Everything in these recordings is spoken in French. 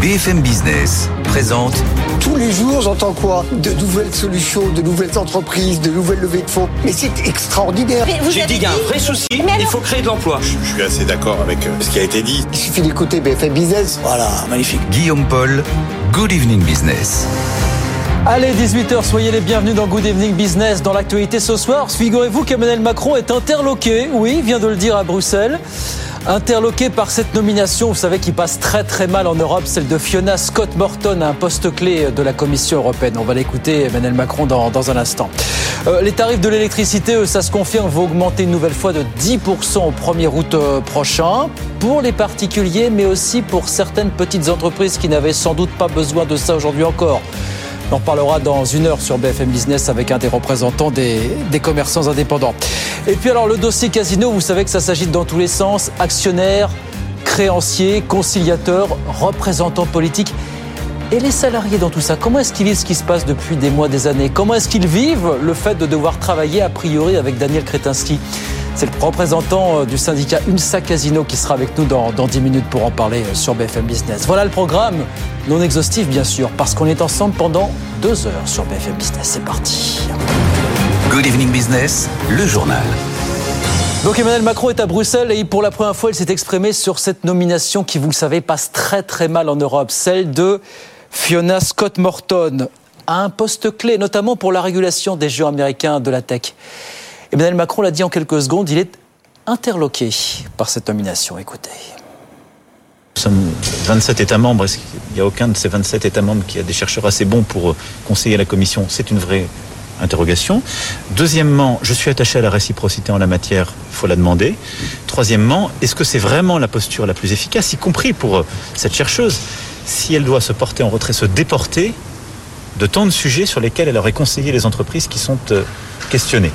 BFM Business présente. Tous les jours, j'entends quoi? De nouvelles solutions, de nouvelles entreprises, de nouvelles levées de fonds. Mais c'est extraordinaire. J'ai dit qu'il y a un vrai souci, il faut créer de l'emploi. Je suis assez d'accord avec euh, ce qui a été dit. Il suffit d'écouter BFM Business. Voilà, magnifique. Guillaume Paul, Good Evening Business. Allez, 18h, soyez les bienvenus dans Good Evening Business. Dans l'actualité ce soir, figurez-vous qu'Emmanuel Macron est interloqué, oui, vient de le dire à Bruxelles. Interloqué par cette nomination, vous savez, qui passe très très mal en Europe, celle de Fiona Scott Morton à un poste clé de la Commission européenne. On va l'écouter, Emmanuel Macron, dans, un instant. Euh, les tarifs de l'électricité, ça se confirme, vont augmenter une nouvelle fois de 10% au 1er août euh, prochain, pour les particuliers, mais aussi pour certaines petites entreprises qui n'avaient sans doute pas besoin de ça aujourd'hui encore. On en parlera dans une heure sur BFM Business avec un des représentants des, commerçants indépendants. Et puis alors le dossier casino, vous savez que ça s'agite dans tous les sens. Actionnaires, créanciers, conciliateurs, représentants politiques. Et les salariés dans tout ça, comment est-ce qu'ils vivent ce qui se passe depuis des mois, des années? Comment est-ce qu'ils vivent le fait de devoir travailler a priori avec Daniel Kretinsky? C'est le représentant du syndicat UNSA Casino qui sera avec nous dans, dans 10 minutes pour en parler sur BFM Business. Voilà le programme, non exhaustif bien sûr, parce qu'on est ensemble pendant deux heures sur BFM Business. C'est parti. Good Evening Business, le journal. Donc Emmanuel Macron est à Bruxelles et pour la première fois, il s'est exprimé sur cette nomination qui, vous le savez, passe très très mal en Europe, celle de Fiona Scott Morton à un poste clé, notamment pour la régulation des jeux américains de la tech. Emmanuel Macron l'a dit en quelques secondes, il est interloqué par cette nomination. Écoutez. Nous sommes 27 États membres. Il n'y a aucun de ces 27 États membres qui a des chercheurs assez bons pour conseiller la Commission? C'est une vraie interrogation. Deuxièmement, je suis attaché à la réciprocité en la matière, il faut la demander. Troisièmement, est-ce que c'est vraiment la posture la plus efficace, y compris pour cette chercheuse, si elle doit se porter en retrait, se déporter de tant de sujets sur lesquels elle aurait conseillé les entreprises qui sont questionnées.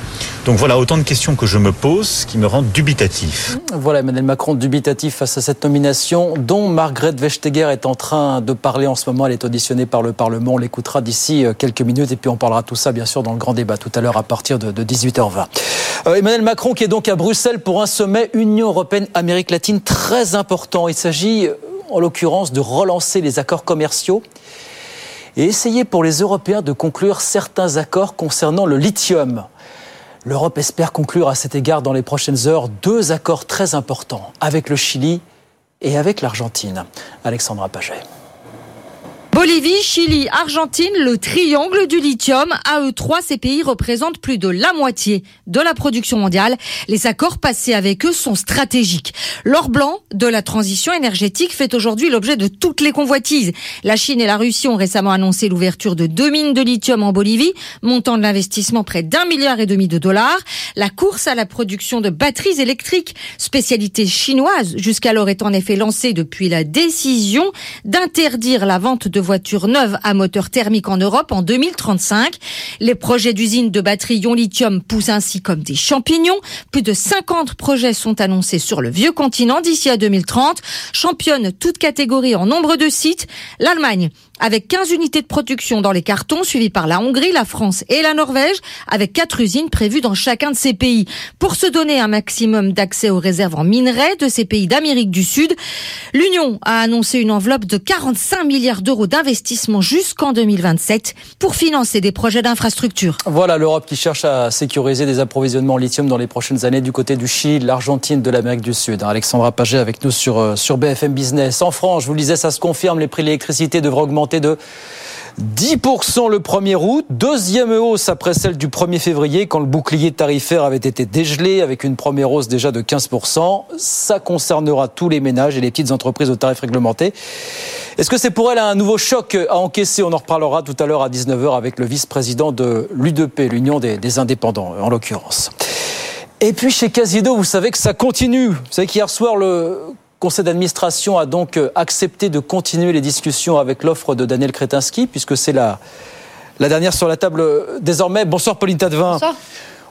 Donc voilà autant de questions que je me pose qui me rendent dubitatif. Voilà Emmanuel Macron dubitatif face à cette nomination dont Margrethe Vestager est en train de parler en ce moment. Elle est auditionnée par le Parlement. On l'écoutera d'ici quelques minutes et puis on parlera tout ça bien sûr dans le grand débat tout à l'heure à partir de, 18h20. Euh, Emmanuel Macron qui est donc à Bruxelles pour un sommet Union européenne-Amérique latine très important. Il s'agit en l'occurrence de relancer les accords commerciaux et essayer pour les Européens de conclure certains accords concernant le lithium. L'Europe espère conclure à cet égard dans les prochaines heures deux accords très importants avec le Chili et avec l'Argentine. Alexandra Paget. Bolivie, Chili, Argentine, le triangle du lithium. À eux trois, ces pays représentent plus de la moitié de la production mondiale. Les accords passés avec eux sont stratégiques. L'or blanc de la transition énergétique fait aujourd'hui l'objet de toutes les convoitises. La Chine et la Russie ont récemment annoncé l'ouverture de deux mines de lithium en Bolivie, montant de l'investissement près d'un milliard et demi de dollars. La course à la production de batteries électriques, spécialité chinoise, jusqu'alors est en effet lancée depuis la décision d'interdire la vente de voitures neuves à moteur thermique en Europe en 2035. Les projets d'usines de batteries ion lithium poussent ainsi comme des champignons. Plus de 50 projets sont annoncés sur le vieux continent d'ici à 2030. Championne toute catégorie en nombre de sites. L'Allemagne avec 15 unités de production dans les cartons, suivi par la Hongrie, la France et la Norvège, avec quatre usines prévues dans chacun de ces pays. Pour se donner un maximum d'accès aux réserves en minerais de ces pays d'Amérique du Sud, l'Union a annoncé une enveloppe de 45 milliards d'euros d'investissement jusqu'en 2027 pour financer des projets d'infrastructure. Voilà l'Europe qui cherche à sécuriser des approvisionnements en lithium dans les prochaines années du côté du Chili, de l'Argentine, de l'Amérique du Sud. Alexandra Paget avec nous sur, sur BFM Business. En France, je vous le disais, ça se confirme, les prix de l'électricité devraient augmenter de 10% le 1er août, deuxième hausse après celle du 1er février quand le bouclier tarifaire avait été dégelé avec une première hausse déjà de 15%. Ça concernera tous les ménages et les petites entreprises au tarif réglementé. Est-ce que c'est pour elle un nouveau choc à encaisser? On en reparlera tout à l'heure à 19h avec le vice-président de l'UDP, l'Union des, des indépendants en l'occurrence. Et puis chez Casido, vous savez que ça continue. Vous savez qu'hier soir, le conseil d'administration a donc accepté de continuer les discussions avec l'offre de Daniel Kretinsky, puisque c'est la, la dernière sur la table désormais. Bonsoir Pauline Tadevin.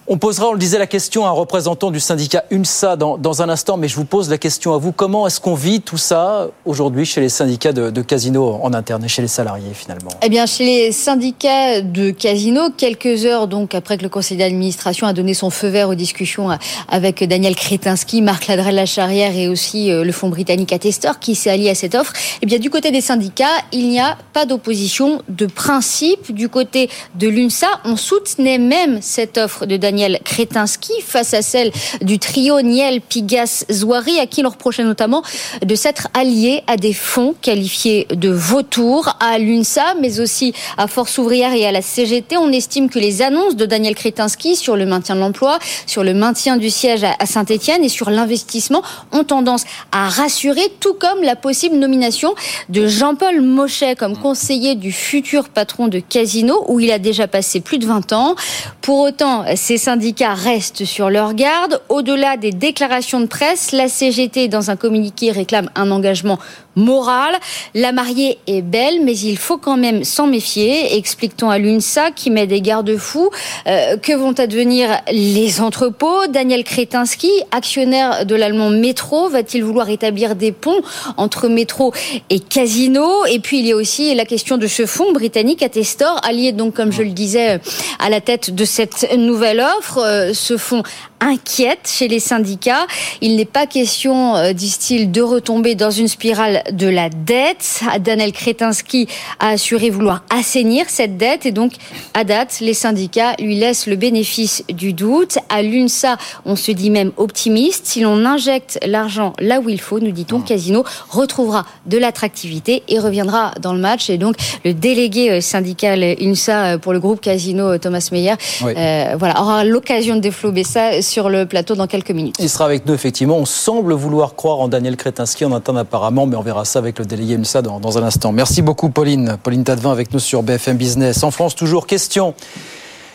On posera, on le disait, la question à un représentant du syndicat UNSA dans, un instant, mais je vous pose la question à vous. Comment est-ce qu'on vit tout ça aujourd'hui chez les syndicats de, de casinos en interne et chez les salariés finalement? Eh bien, chez les syndicats de casinos, quelques heures donc après que le conseil d'administration a donné son feu vert aux discussions avec Daniel Kretinsky, Marc Ladrel-Lacharrière et aussi euh, le fonds britannique Attestor qui s'est allié à cette offre, eh bien, du côté des syndicats, il n'y a pas d'opposition de principe. Du côté de l'UNSA, on soutenait même cette offre de Daniel Daniel Kretinsky face à celle du trio Niel Pigas Zouari à qui il reprochait notamment de s'être allié à des fonds qualifiés de vautours à l'UNSA mais aussi à Force ouvrière et à la CGT. On estime que les annonces de Daniel Kretinsky sur le maintien de l'emploi, sur le maintien du siège à Saint-Etienne et sur l'investissement ont tendance à rassurer tout comme la possible nomination de Jean-Paul Mochet comme conseiller du futur patron de Casino où il a déjà passé plus de 20 ans. Pour autant, ces syndicats restent sur leur garde. Au-delà des déclarations de presse, la CGT, dans un communiqué, réclame un engagement moral. La mariée est belle, mais il faut quand même s'en méfier. Explique-t-on à l'UNSA qui met des garde-fous. Euh, que vont advenir les entrepôts? Daniel Kretinsky, actionnaire de l'allemand Métro, va-t-il vouloir établir des ponts entre Métro et Casino? Et puis il y a aussi la question de ce fonds britannique Attestor, allié donc, comme je le disais, à la tête de cette nouvelle offre offre, euh, ce fonds inquiète chez les syndicats. Il n'est pas question, euh, disent-ils, de retomber dans une spirale de la dette. Daniel Kretinsky a assuré vouloir assainir cette dette et donc, à date, les syndicats lui laissent le bénéfice du doute. À l'UNSA, on se dit même optimiste. Si l'on injecte l'argent là où il faut, nous dit-on. Casino retrouvera de l'attractivité et reviendra dans le match. Et donc, le délégué euh, syndical UNSA pour le groupe Casino, Thomas Meyer, voilà, aura l'occasion de déflober ça sur le plateau dans quelques minutes. Il sera avec nous, effectivement. On semble vouloir croire en Daniel Kretinsky, en interne apparemment, mais on verra ça avec le délégué UNSA dans, dans un instant. Merci beaucoup, Pauline. Pauline Tadevin avec nous sur BFM Business. En France, toujours question.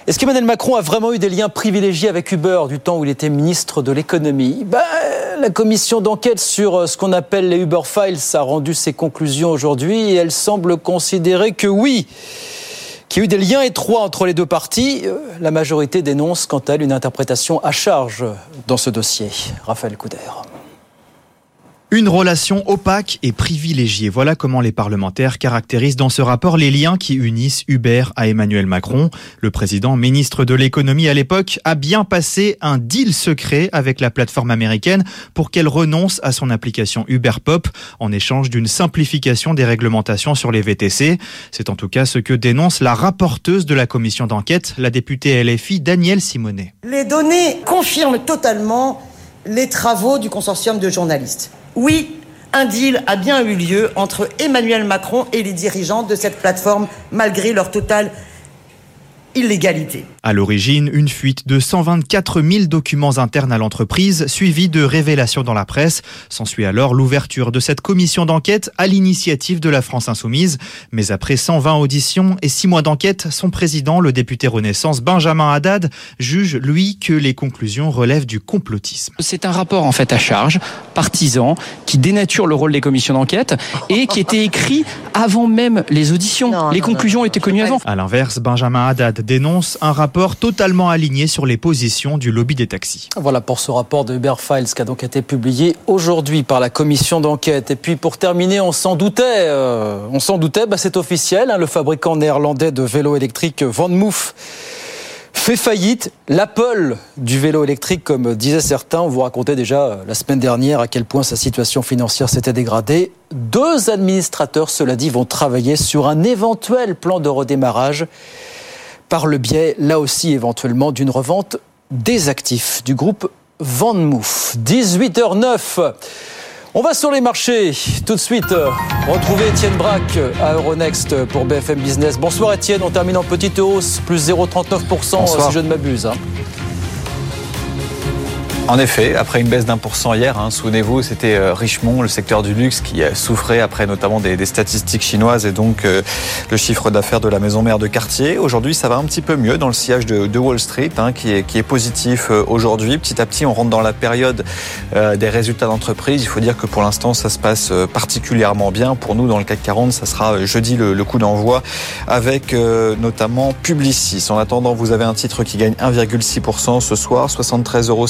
Est-ce qu'Emmanuel Macron a vraiment eu des liens privilégiés avec Uber du temps où il était ministre de l'économie? Ben, La commission d'enquête sur euh, ce qu'on appelle les Uber Files a rendu ses conclusions aujourd'hui et elle semble considérer que oui, qui a eu des liens étroits entre les deux parties. Euh, la majorité dénonce quant à elle une interprétation à charge dans ce dossier. Raphaël Couder. Une relation opaque et privilégiée. Voilà comment les parlementaires caractérisent dans ce rapport les liens qui unissent Uber à Emmanuel Macron. Le président ministre de l'économie à l'époque a bien passé un deal secret avec la plateforme américaine pour qu'elle renonce à son application Uber Pop en échange d'une simplification des réglementations sur les VTC. C'est en tout cas ce que dénonce la rapporteuse de la commission d'enquête, la députée LFI Danielle Simonet. Les données confirment totalement les travaux du consortium de journalistes. Oui, un deal a bien eu lieu entre Emmanuel Macron et les dirigeants de cette plateforme, malgré leur totale illégalité. À l'origine, une fuite de 124 000 documents internes à l'entreprise, suivie de révélations dans la presse. S'ensuit alors l'ouverture de cette commission d'enquête à l'initiative de la France Insoumise. Mais après 120 auditions et 6 mois d'enquête, son président, le député Renaissance Benjamin Haddad, juge, lui, que les conclusions relèvent du complotisme. C'est un rapport en fait à charge, partisan, qui dénature le rôle des commissions d'enquête et qui était écrit avant même les auditions. les conclusions étaient connues avant. À l'inverse, Benjamin Haddad dénonce un rapport totalement aligné sur les positions du lobby des taxis. Voilà pour ce rapport de Uber Files qui a donc été publié aujourd'hui par la commission d'enquête. Et puis pour terminer, on s'en doutait, euh, on s'en doutait, bah c'est officiel, hein, le fabricant néerlandais de vélos électriques Van Moof fait faillite. L'Apple du vélo électrique, comme disaient certains, on vous racontait déjà euh, la semaine dernière à quel point sa situation financière s'était dégradée. Deux administrateurs, cela dit, vont travailler sur un éventuel plan de redémarrage par le biais, là aussi éventuellement, d'une revente des actifs du groupe Vanmouf. 18h09. On va sur les marchés. Tout de suite, retrouver Étienne Braque à Euronext pour BFM Business. Bonsoir Étienne, on termine en petite hausse, plus 0,39% si je ne m'abuse. Hein. En effet, après une baisse d'un pour cent hier, hein, souvenez-vous, c'était euh, Richemont, le secteur du luxe, qui a souffrait après notamment des, statistiques chinoises et donc euh, le chiffre d'affaires de la maison mère de quartier. Aujourd'hui, ça va un petit peu mieux dans le sillage de, Wall Street, hein, qui, est, positif euh, aujourd'hui. Petit à petit, on rentre dans la période euh, des résultats d'entreprise. Il faut dire que pour l'instant, ça se passe euh, particulièrement bien. Pour nous, dans le CAC 40, ça sera euh, jeudi le, le coup d'envoi avec euh, notamment Publicis. En attendant, vous avez un titre qui gagne 1,6% ce soir, 73,58 euros.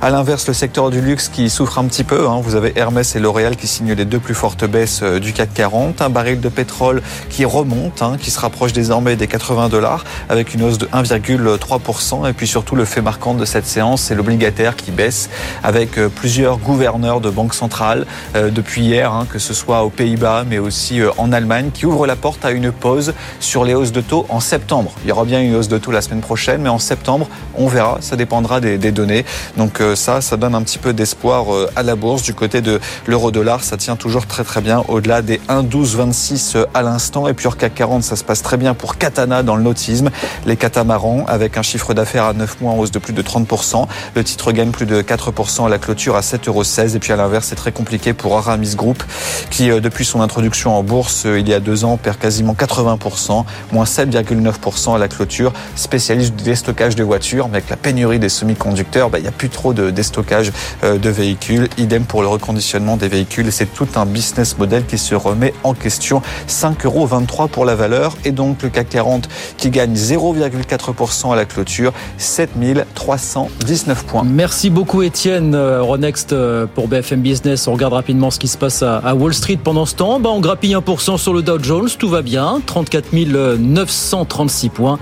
À l'inverse, le secteur du luxe qui souffre un petit peu. Hein. Vous avez Hermès et L'Oréal qui signent les deux plus fortes baisses euh, du CAC 40. Un baril de pétrole qui remonte, hein, qui se rapproche désormais des 80 dollars avec une hausse de 1,3%. Et puis surtout, le fait marquant de cette séance, c'est l'obligataire qui baisse avec euh, plusieurs gouverneurs de banques centrales euh, depuis hier, hein, que ce soit aux Pays-Bas, mais aussi en Allemagne, qui ouvrent la porte à une pause sur les hausses de taux en septembre. Il y aura bien une hausse de taux la semaine prochaine, mais en septembre, on verra. Ça dépendra des données. Donc euh, ça, ça donne un petit peu d'espoir euh, à la bourse. Du côté de l'euro-dollar, ça tient toujours très très bien au-delà des 1,1226 à l'instant. Et puis hors CAC 40, ça se passe très bien pour Katana dans le nautisme. Les catamarans avec un chiffre d'affaires à 9 mois en hausse de plus de 30%. Le titre gagne plus de 4% à la clôture à 7,16 euros. Et puis à l'inverse, c'est très compliqué pour Aramis Group qui, euh, depuis son introduction en bourse euh, il y a deux ans, perd quasiment 80%, moins 7,9% à la clôture. Spécialiste du déstockage de voitures, mais avec la pénurie des semi-conducteurs, bah, il n'y a plus trop de déstockage euh, de véhicules. Idem pour le reconditionnement des véhicules. C'est tout un business model qui se remet en question. 5,23 euros pour la valeur. Et donc le CAC 40 qui gagne 0,4% à la clôture, 7319 points. Merci beaucoup Étienne. Euh, Euronext euh, pour BFM Business. On regarde rapidement ce qui se passe à Wall Street pendant ce temps. Bah, on grappille 1% sur le Dow Jones. Tout va bien. 34 936 points.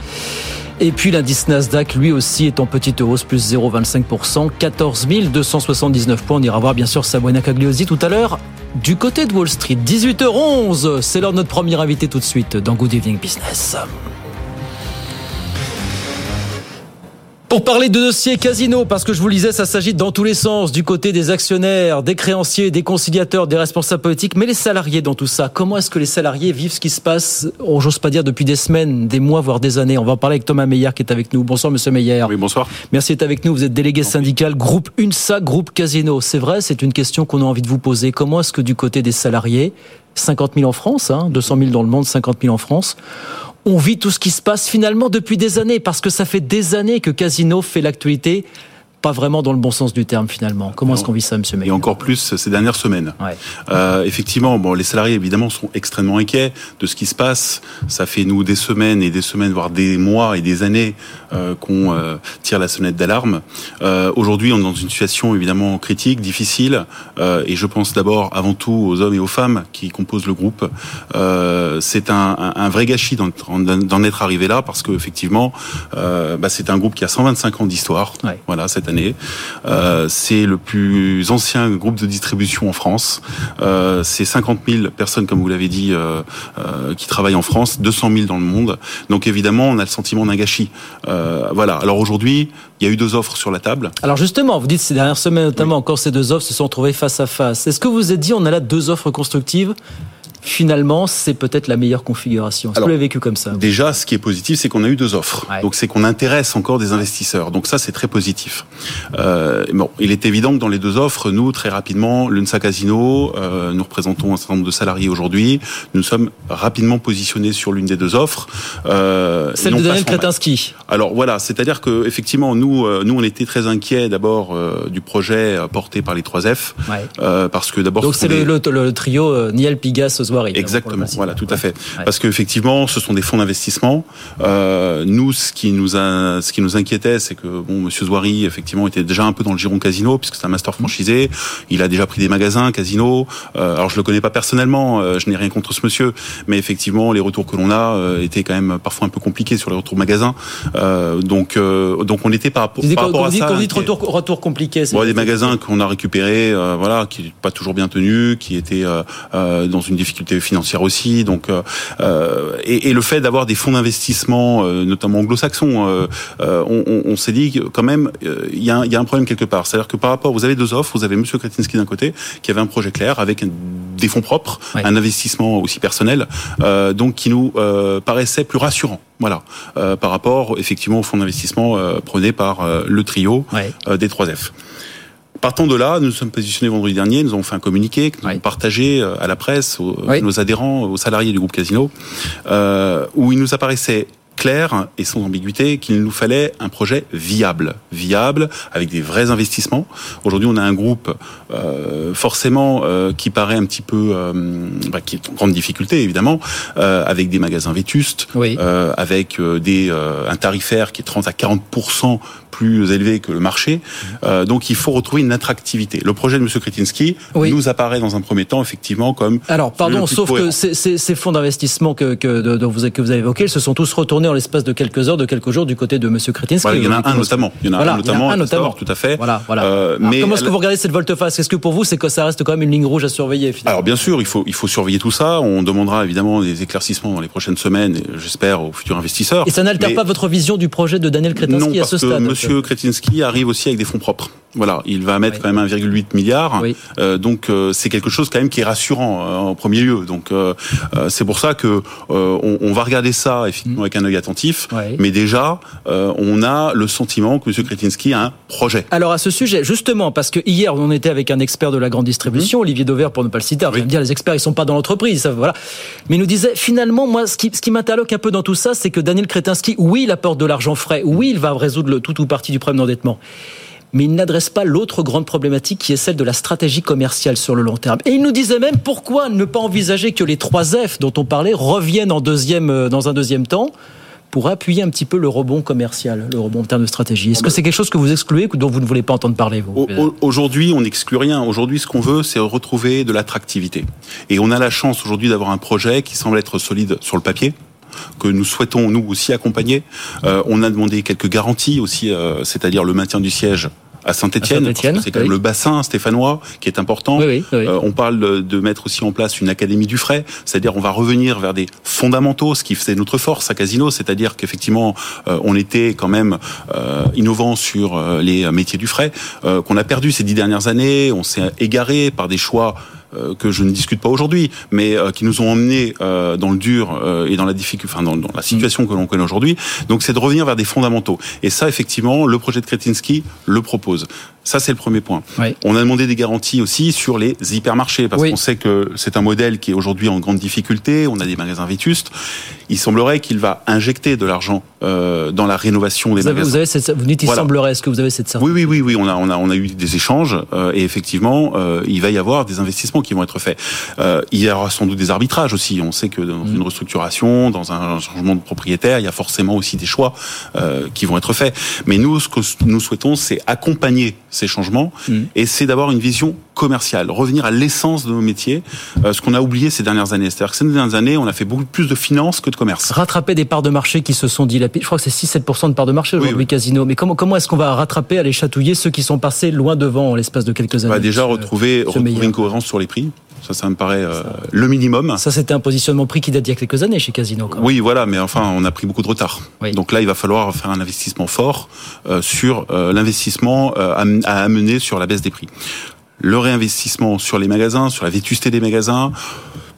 Et puis l'indice Nasdaq, lui aussi, est en petite hausse, plus 0,25%, 14 279 points. On ira voir bien sûr Sabrina Cagliosi tout à l'heure. Du côté de Wall Street, 18h11, c'est l'heure de notre premier invité tout de suite dans Good Evening Business. Pour parler de dossier casino, parce que je vous le disais, ça s'agit dans tous les sens, du côté des actionnaires, des créanciers, des conciliateurs, des responsables politiques, mais les salariés dans tout ça. Comment est-ce que les salariés vivent ce qui se passe, oh, j'ose pas dire depuis des semaines, des mois, voire des années? On va en parler avec Thomas Meyer qui est avec nous. Bonsoir Monsieur Meyer. Oui, bonsoir. Merci d'être avec nous. Vous êtes délégué syndical groupe UNSA, groupe Casino. C'est vrai, c'est une question qu'on a envie de vous poser. Comment est-ce que du côté des salariés, 50 000 en France, hein, 200 000 dans le monde, 50 000 en France, on vit tout ce qui se passe finalement depuis des années, parce que ça fait des années que Casino fait l'actualité, pas vraiment dans le bon sens du terme finalement. Comment est-ce qu'on vit ça, Monsieur Meyer Et encore plus ces dernières semaines. Ouais. Euh, effectivement, bon, les salariés évidemment sont extrêmement inquiets de ce qui se passe. Ça fait nous des semaines et des semaines, voire des mois et des années euh, qu'on euh, tire la sonnette d'alarme. Euh, Aujourd'hui, on est dans une situation évidemment critique, difficile, euh, et je pense d'abord, avant tout, aux hommes et aux femmes qui composent le groupe. Euh, c'est un, un, un vrai gâchis d'en être arrivé là, parce que effectivement, euh, bah, c'est un groupe qui a 125 ans d'histoire. Ouais. Voilà cette année. Euh, c'est le plus ancien groupe de distribution en France. Euh, c'est 50 000 personnes, comme vous l'avez dit, euh, qui travaillent en France, 200 000 dans le monde. Donc évidemment, on a le sentiment d'un gâchis. Voilà. Alors aujourd'hui, il y a eu deux offres sur la table. Alors justement, vous dites ces dernières semaines notamment encore ces deux offres se sont trouvées face à face. Est-ce que vous vous êtes dit on a là deux offres constructives Finalement, c'est peut-être la meilleure configuration. Est-ce que vous l'avez vécu comme ça Déjà, ce qui est positif, c'est qu'on a eu deux offres. Ouais. Donc, c'est qu'on intéresse encore des investisseurs. Donc, ça, c'est très positif. Euh, bon, il est évident que dans les deux offres, nous, très rapidement, l'UNSA Casino, euh, nous représentons un certain nombre de salariés aujourd'hui. Nous sommes rapidement positionnés sur l'une des deux offres. Euh, Celle de Daniel. Kretinsky. Alors voilà, c'est-à-dire que effectivement, nous, euh, nous, on était très inquiets d'abord euh, du projet euh, porté par les 3F, Ouais. euh, parce que d'abord, Donc c'est le, des- le- le trio Niel Pigas Exactement, voilà, tout à fait. Ouais. Parce qu'effectivement, ce sont des fonds d'investissement. Euh, nous, ce qui nous a, ce qui nous inquiétait, c'est que bon, Monsieur Zouari, effectivement, était déjà un peu dans le giron casino, puisque c'est un master franchisé. Il a déjà pris des magasins casino. Euh, alors, je le connais pas personnellement, euh, je n'ai rien contre ce monsieur, mais effectivement, les retours que l'on a euh, étaient quand même parfois un peu compliqués sur les retours magasins. Euh, donc, euh, donc, on était par, par rapport vous à dites, ça. quand dites inquiets. retour, retour compliqué, c'est Bon, des magasins qu'on a récupérés, euh, voilà, qui n'étaient pas toujours bien tenus, qui étaient dans une difficulté difficultés financières aussi. Donc, et, et, le fait d'avoir des fonds d'investissement, notamment anglo-saxons, on, on, on s'est dit quand même, il y, a, y, a un problème quelque part. C'est-à-dire que par rapport, vous avez deux offres, vous avez Monsieur Kretinsky d'un côté, qui avait un projet clair avec des fonds propres, un investissement aussi personnel, donc qui nous paraissait plus rassurant. Voilà, euh, par rapport effectivement au fonds d'investissement euh, prôné par euh, le trio des 3F. Partant de là, nous nous sommes positionnés vendredi dernier, nous avons fait un communiqué que nous avons partagé à la presse, aux, nos adhérents, aux salariés du groupe Casino, où il nous apparaissait clair et sans ambiguïté qu'il nous fallait un projet viable, viable avec des vrais investissements. Aujourd'hui, on a un groupe euh, forcément euh, qui paraît un petit peu, euh, bah, qui est en grande difficulté évidemment, euh, avec des magasins vétustes, euh, avec des un tarifaire qui est 30 à 40 plus élevé que le marché. Euh, donc il faut retrouver une attractivité. Le projet de M. Kretinsky nous apparaît dans un premier temps effectivement comme... Alors pardon, sauf que ces, ces, fonds d'investissement que, que, dont vous, que vous avez évoqués, ils se sont tous retournés en l'espace de quelques heures, de quelques jours du côté de M. Kretinsky. il y en a un notamment. Il y en a un notamment, un notamment. tout à fait. Voilà, voilà. Euh, mais comment est-ce que vous regardez cette volte-face? Est-ce que pour vous, c'est que ça reste quand même une ligne rouge à surveiller finalement? Alors bien sûr, il faut, il faut surveiller tout ça. On demandera évidemment des éclaircissements dans les prochaines semaines, j'espère, aux futurs investisseurs. Et ça n'altère pas votre vision du projet de Daniel Kretinsky à ce stade Non, parce que M. Kretinsky arrive aussi avec des fonds propres. Voilà, il va mettre quand même 1,8 milliard. Euh, donc euh, c'est quelque chose quand même qui est rassurant euh, en premier lieu. Donc euh, euh, c'est pour ça que on, on, va regarder ça effectivement avec un œil attentif. Mais déjà, on a le sentiment que M. Kretinsky a un projet. Alors à ce sujet, justement, parce que hier on était avec un expert de la grande distribution, mhm. Olivier Dauvert pour ne pas le citer, on dire les experts ils sont pas dans l'entreprise, voilà. Mais il nous disait finalement moi ce qui, ce qui m'interloque un peu dans tout ça, c'est que Daniel Kretinsky, oui il apporte de l'argent frais, oui il va résoudre le tout ou partie du problème d'endettement mais il n'adresse pas l'autre grande problématique qui est celle de la stratégie commerciale sur le long terme. Et il nous disait même pourquoi ne pas envisager que les trois F dont on parlait reviennent en deuxième, euh, dans un deuxième temps pour appuyer un petit peu le rebond commercial, le rebond en termes de stratégie? Est-ce que c'est quelque chose que vous excluez ou dont vous ne voulez pas entendre parler vous Aujourd'hui, on n'exclut rien. Aujourd'hui, ce qu'on veut, c'est retrouver de l'attractivité. Et on a la chance aujourd'hui d'avoir un projet qui semble être solide sur le papier, que nous souhaitons nous aussi accompagner. Euh, on a demandé quelques garanties aussi, euh, c'est-à-dire le maintien du siège à Saint-Etienne. c'est quand même le bassin stéphanois qui est important. Euh, on parle de, de, mettre aussi en place une académie du frais, c'est-à-dire on va revenir vers des fondamentaux, ce qui faisait notre force à Casino, c'est-à-dire qu'effectivement euh, on était quand même euh, innovant sur euh, les métiers du frais, qu'on a perdu ces dix dernières années, on s'est égaré par des choix que je ne discute pas aujourd'hui, mais euh, qui nous ont emmenés euh, dans le dur et dans la difficulté, enfin dans, la situation que l'on connaît aujourd'hui. Donc c'est de revenir vers des fondamentaux. Et ça, effectivement, le projet de Kretinsky le propose. Ça, c'est le premier point. On a demandé des garanties aussi sur les hypermarchés, parce qu'on sait que c'est un modèle qui est aujourd'hui en grande difficulté. On a des magasins vétustes. Il semblerait qu'il va injecter de l'argent euh, dans la rénovation des vous magasins. vous, avez cette, vous dites il semblerait. Est-ce que vous avez cette certitude? Oui, oui, oui, oui. On a, on a, on a eu des échanges euh, et effectivement, euh, il va y avoir des investissements qui vont être faits. Euh, il y aura sans doute des arbitrages aussi. On sait que dans mm. une restructuration, dans un changement de propriétaire, il y a forcément aussi des choix euh, qui vont être faits. Mais nous, ce que nous souhaitons, c'est accompagner ces changements mm. et c'est d'avoir une vision commerciale, revenir à l'essence de nos métiers, euh, ce qu'on a oublié ces dernières années. C'est-à-dire que ces dernières années, on a fait beaucoup plus de finances que de commerce. Rattraper des parts de marché qui se sont dilapidées. Je crois que c'est 6-7% de parts de marché aujourd'hui, oui, Casino. Mais comment, comment est-ce qu'on va rattraper, aller chatouiller ceux qui sont passés loin devant en l'espace de quelques années On va déjà retrouver, retrouver une cohérence sur les prix. Ça, ça me paraît euh, le minimum. Ça, c'était un positionnement prix qui date d'il y a quelques années chez Casino. Quand même. Oui, voilà, mais enfin, on a pris beaucoup de retard. Oui. Donc là, il va falloir faire un investissement fort euh, sur euh, l'investissement euh, à, à amener sur la baisse des prix. Le réinvestissement sur les magasins, sur la vétusté des magasins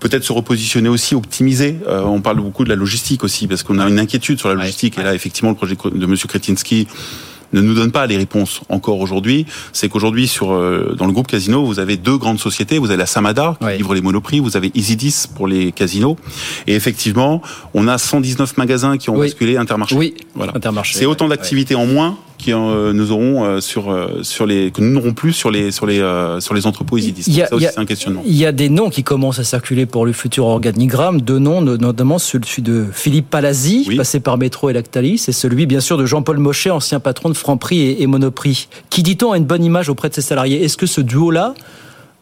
peut-être se repositionner aussi, optimiser. Euh, on parle beaucoup de la logistique aussi, parce qu'on a une inquiétude sur la logistique. Ouais, ouais. Et là, effectivement, le projet de M. Kretinsky ne nous donne pas les réponses encore aujourd'hui. C'est qu'aujourd'hui, sur euh, dans le groupe Casino, vous avez deux grandes sociétés. Vous avez la Samada qui livre les monoprix. Vous avez Isidis pour les casinos. Et effectivement, on a 119 magasins qui ont oui. basculé Intermarché. Oui, voilà. C'est autant d'activités ouais. en moins qui euh, nous auront euh, sur euh, sur les que nous n'aurons plus sur les sur les sur les entrepôts Isidis. Il y a, ça aussi c'est un questionnement. Il y a des noms qui commencent à circuler pour le futur organigramme, deux noms notamment celui de Philippe Palazzi, oui. passé par Métro et Lactalis, et celui bien sûr de Jean-Paul Mochet, ancien patron de Franprix et, et Monoprix. Qui dit-on a une bonne image auprès de ses salariés? Est-ce que ce duo là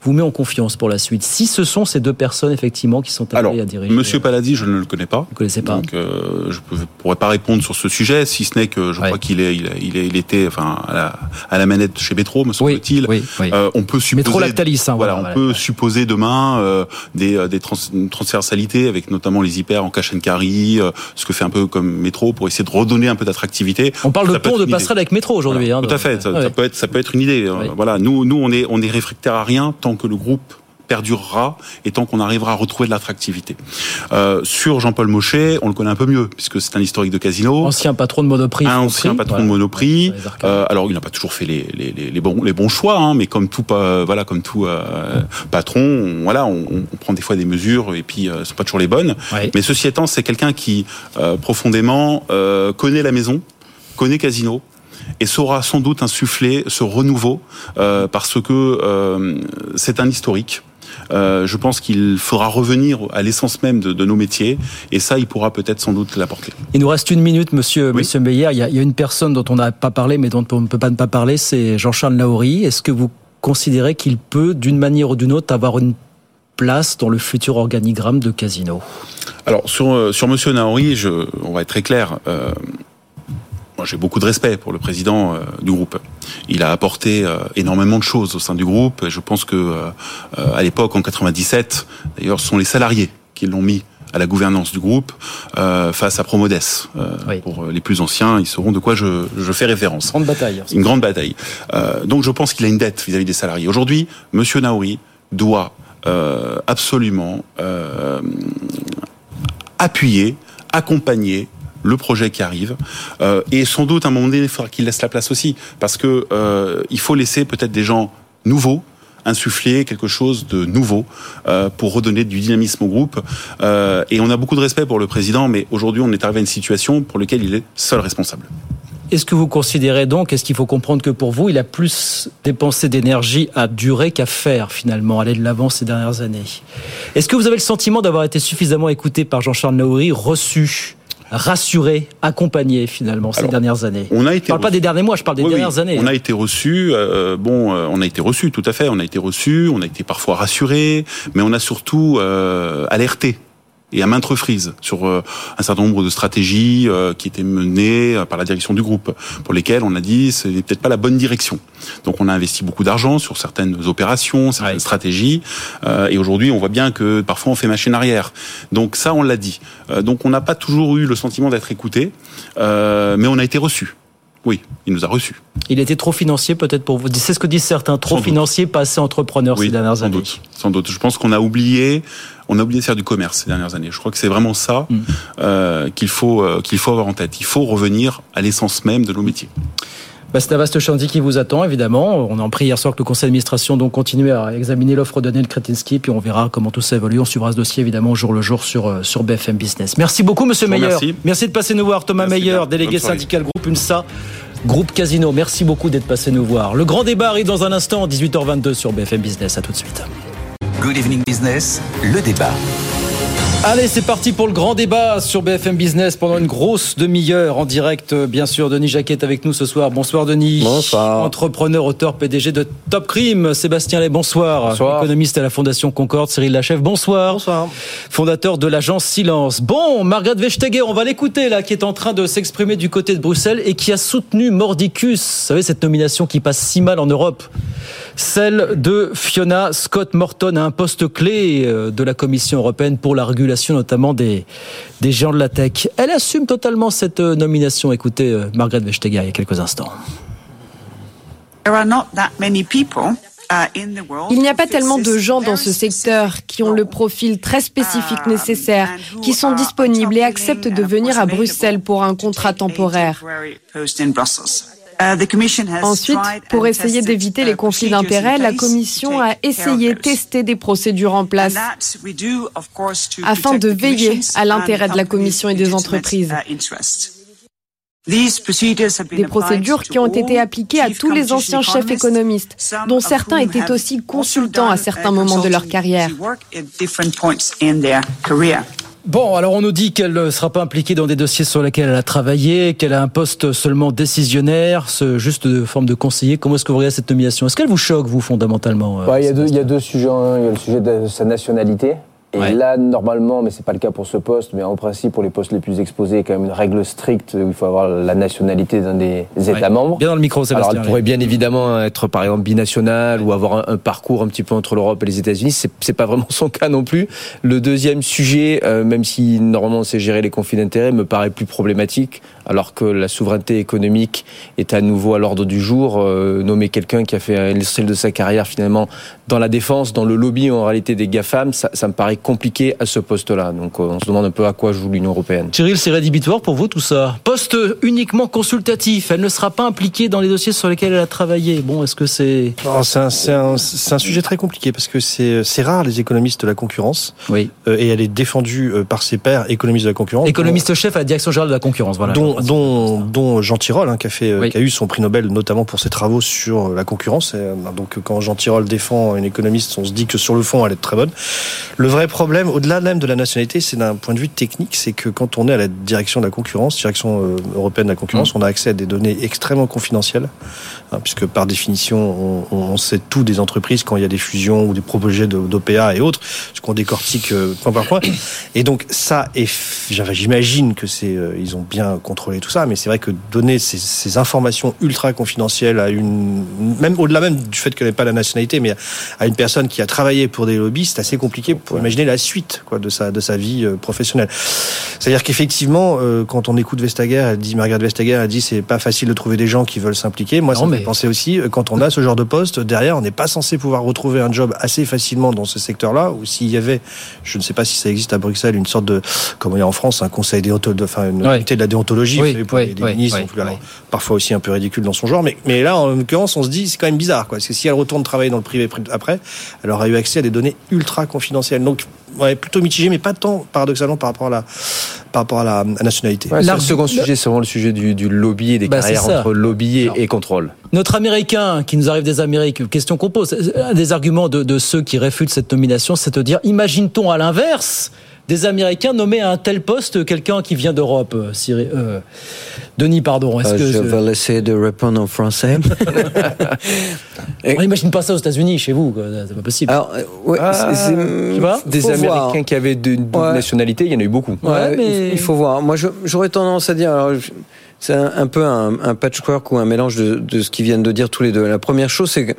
vous met en confiance pour la suite Si ce sont ces deux personnes effectivement qui sont appelées à diriger. Monsieur Paladi, je ne le connais pas. Vous ne connaissez pas. Donc euh, je ne pourrais pas répondre sur ce sujet, si ce n'est que je crois qu'il est, il, il, est, il était, enfin, à la, à la manette chez Métro, me semble-t-il. Oui, oui, euh, on peut supposer. Métro Lactalis. Hein, voilà, on peut supposer demain euh, des, des trans, transversalités avec notamment les hyper en cash and carry, euh, ce que fait un peu comme Métro pour essayer de redonner un peu d'attractivité. On parle de pont de passerelle avec Métro aujourd'hui. Voilà, hein, tout à fait. Ça, ça, peut être, ça peut être une idée. Voilà, nous, nous, on est, on est réfractaire à rien tant que le groupe perdurera et tant qu'on arrivera à retrouver de l'attractivité. Euh, sur Jean-Paul Mochet, on le connaît un peu mieux puisque c'est un historique de casino. Ancien patron de Monoprix. Un ancien patron voilà. de Monoprix. Euh, alors il n'a pas toujours fait les, les, les, bons, les bons choix, hein, mais comme tout, euh, voilà, comme tout patron, on, voilà, on, on, prend des fois des mesures et puis euh, sont pas toujours les bonnes. Ouais. Mais ceci étant, c'est quelqu'un qui euh, profondément connaît la maison, connaît Casino, et saura sans doute insuffler ce renouveau euh, parce que euh, c'est un historique. Euh, je pense qu'il faudra revenir à l'essence même de, de, nos métiers et ça, il pourra peut-être sans doute l'apporter. Il nous reste une minute, monsieur, oui. monsieur Meyer. Il y, a, il y, a, une personne dont on n'a pas parlé, mais dont on ne peut pas ne pas parler, c'est Jean-Charles Naouri. Est-ce que vous considérez qu'il peut, d'une manière ou d'une autre, avoir une place dans le futur organigramme de Casino? Alors, sur, sur monsieur Naouri, je, on va être très clair. Euh, moi, j'ai beaucoup de respect pour le président euh, du groupe. Il a apporté euh, énormément de choses au sein du groupe. Et je pense que euh, à l'époque, en 97, d'ailleurs, ce sont les salariés qui l'ont mis à la gouvernance du groupe euh, face à Promodes. Euh, oui. Pour les plus anciens, ils sauront de quoi je, je fais référence. Grande bataille. Une grande bataille. Euh, donc je pense qu'il a une dette vis-à-vis -vis des salariés. Aujourd'hui, Monsieur Naouri doit absolument appuyer, accompagner le projet qui arrive. Euh, et sans doute, à un moment donné, il faudra qu'il laisse la place aussi. Parce que euh, il faut laisser peut-être des gens nouveaux insuffler quelque chose de nouveau euh, pour redonner du dynamisme au groupe. Et on a beaucoup de respect pour le président, mais aujourd'hui, on est arrivé à une situation pour laquelle il est seul responsable. Est-ce que vous considérez donc, est-ce qu'il faut comprendre que pour vous, il a plus dépensé d'énergie à durer qu'à faire finalement, aller de l'avant ces dernières années? Est-ce que vous avez le sentiment d'avoir été suffisamment écouté par Jean-Charles Naouri, reçu? Rassuré, accompagné finalement ces Alors, dernières années. On a été je parle reçu. pas des derniers mois, je parle des oui, dernières oui. années. On a été reçu. Euh, bon, euh, on a été reçu, tout à fait. On a été reçu. On a été parfois rassuré, mais on a surtout euh, alerté et à maintes reprises sur euh, un certain nombre de stratégies euh, qui étaient menées euh, par la direction du groupe, pour lesquelles on a dit c'est peut-être pas la bonne direction. Donc on a investi beaucoup d'argent sur certaines opérations, certaines ouais. stratégies, et aujourd'hui on voit bien que parfois on fait machine arrière. Donc ça on l'a dit. Donc on n'a pas toujours eu le sentiment d'être écouté, mais on a été reçu. Oui, il nous a reçus. Il était trop financier peut-être pour vous. C'est ce que disent certains, trop sans financier, doute. pas assez entrepreneur oui, ces dernières sans années. Doute, sans doute. Je pense qu'on a oublié, on a oublié de faire du commerce ces dernières années. Je crois que c'est vraiment ça mm. euh, qu'il faut euh, qu'il faut avoir en tête. Il faut revenir à l'essence même de nos métiers. Bah, c'est un vaste chantier qui vous attend, évidemment. On a appris hier soir que le conseil d'administration donc continue à examiner l'offre de Daniel Kretinsky, puis on verra comment tout ça évolue. On suivra ce dossier, évidemment, jour le jour sur, sur BFM Business. Merci beaucoup, monsieur Meyer. Merci. merci. de passer nous voir. Thomas Meyer, délégué syndical groupe UNSA. Groupe Casino, merci beaucoup d'être passé nous voir. Le grand débat arrive dans un instant, 18h22 sur BFM Business. À tout de suite. Good Evening Business, le débat. Allez, c'est parti pour le grand débat sur BFM Business pendant une grosse demi-heure en direct. Bien sûr, Denis Jacquet est avec nous ce soir. Bonsoir Denis. Bonsoir. Entrepreneur, auteur, PDG de Top Crime. Sébastien Lay, bonsoir. Bonsoir. Économiste à la Fondation Concorde. Cyril Lachèvre, bonsoir. Bonsoir. Fondateur de l'agence Silence. Bon, Margaret Vestager, on va l'écouter là, qui est en train de s'exprimer du côté de Bruxelles et qui a soutenu Mordicus. Vous savez, cette nomination qui passe si mal en Europe. Celle de Fiona Scott Morton à un poste clé de la Commission européenne pour la régulation notamment des, des géants de la tech. Elle assume totalement cette nomination. Écoutez Margaret Vestager il y a quelques instants. Il n'y a pas tellement de gens dans ce secteur qui ont le profil très spécifique nécessaire, qui sont disponibles et acceptent de venir à Bruxelles pour un contrat temporaire. Ensuite, pour essayer d'éviter les conflits d'intérêts, la Commission a essayé de tester des procédures en place afin de veiller à l'intérêt de la Commission et des entreprises. Des procédures qui ont été appliquées à tous les anciens chefs économistes, dont certains étaient aussi consultants à certains moments de leur carrière. Bon, alors on nous dit qu'elle ne sera pas impliquée dans des dossiers sur lesquels elle a travaillé, qu'elle a un poste seulement décisionnaire, ce, juste de forme de conseiller. Comment est-ce que vous regardez cette nomination? Est-ce qu'elle vous choque, vous, fondamentalement euh, il, y a deux, il y a deux sujets. Il y a le sujet de sa nationalité. Et là, normalement, mais c'est pas le cas pour ce poste, mais en principe, pour les postes les plus exposés, il y a quand même une règle stricte où il faut avoir la nationalité d'un des États membres. Bien dans le micro, Sébastien. Alors, elle pourrait bien évidemment être, par exemple, binationale ou avoir un, parcours un petit peu entre l'Europe et les États-Unis. C'est, c'est pas vraiment son cas non plus. Le deuxième sujet, euh, même si normalement c'est gérer les conflits d'intérêts, me paraît plus problématique, alors que la souveraineté économique est à nouveau à l'ordre du jour. Euh, nommer quelqu'un qui a fait l'essentiel de sa carrière finalement dans la défense, dans le lobby en réalité des GAFAM, ça, ça me paraît compliqué à ce poste-là. Donc euh, on se demande un peu à quoi joue l'Union européenne. Cyril, c'est rédhibitoire pour vous tout ça? Poste uniquement consultatif, elle ne sera pas impliquée dans les dossiers sur lesquels elle a travaillé. Bon, est-ce que c'est... C'est un, un, un, sujet très compliqué parce que c'est rare les économistes de la concurrence. Oui. Euh, et elle est défendue euh, par ses pairs économistes de la concurrence. Économiste chef à la direction générale de la concurrence, voilà. Dont, dont, dont Jean Tirole, hein, qui, a fait, oui. qui a eu son prix Nobel notamment pour ses travaux sur la concurrence. Et, donc quand Jean Tirole défend une économiste, on se dit que sur le fond, elle est très bonne. Le vrai problème, au-delà même de la nationalité, c'est d'un point de vue technique, c'est que quand on est à la direction de la concurrence, direction euh, européenne de la concurrence, mmh. on a accès à des données extrêmement confidentielles, hein, puisque par définition, on, on, sait tout des entreprises quand il y a des fusions ou des projets d'OPA et autres, ce qu'on décortique euh, point par point. Et donc ça, j'imagine que c'est, euh, ils ont bien contrôlé tout ça, mais c'est vrai que donner ces, ces, informations ultra confidentielles à une, même au-delà même du fait qu'elle n'ait pas la nationalité, mais à une personne qui a travaillé pour des lobbies, c'est assez compliqué pour ouais. Imaginer la suite quoi, de sa de sa vie euh, professionnelle. C'est-à-dire qu'effectivement, euh, quand on écoute Vestager, elle dit Margaret Vestager, elle dit c'est pas facile de trouver des gens qui veulent s'impliquer. Moi, non, ça me mais... fait penser aussi euh, quand on a ce genre de poste derrière, on n'est pas censé pouvoir retrouver un job assez facilement dans ce secteur-là. Ou s'il y avait, je ne sais pas si ça existe à Bruxelles, une sorte de, comme il y a en France, un conseil déontologie, enfin une ouais. unité de la déontologie oui, pour oui, les, oui, ministres, alors, parfois aussi un peu ridicule dans son genre. Mais, mais là, en l'occurrence, on se dit c'est quand même bizarre, quoi. Parce que si elle retourne travailler dans le privé après, elle aura eu accès à des données ultra confidentielles. Donc ouais, plutôt mitigé, mais pas tant paradoxalement par rapport à la, par rapport à la, la nationalité. Ouais, le second sujet, c'est vraiment le sujet du, du lobby et des bah, carrières entre lobby et, et, contrôle. Notre Américain qui nous arrive des Amériques, question qu'on pose, un des arguments de, de ceux qui réfutent cette nomination, c'est de dire, imagine-t-on à l'inverse des Américains nommer à un tel poste quelqu'un qui vient d'Europe Cyril, euh, Denis, pardon. Est-ce euh, que je vais laisser de répondre en français. On n'imagine pas ça aux États-Unis, chez vous, c'est pas possible. Alors, ouais, ah, des Américains voir. qui avaient de, de ouais. nationalité, il y en a eu beaucoup. Ouais, mais... Il faut voir. Moi, j'aurais tendance à dire. Alors, c'est un, un, peu un, un, patchwork ou un mélange de, de, ce qu'ils viennent de dire tous les deux. La première chose, c'est que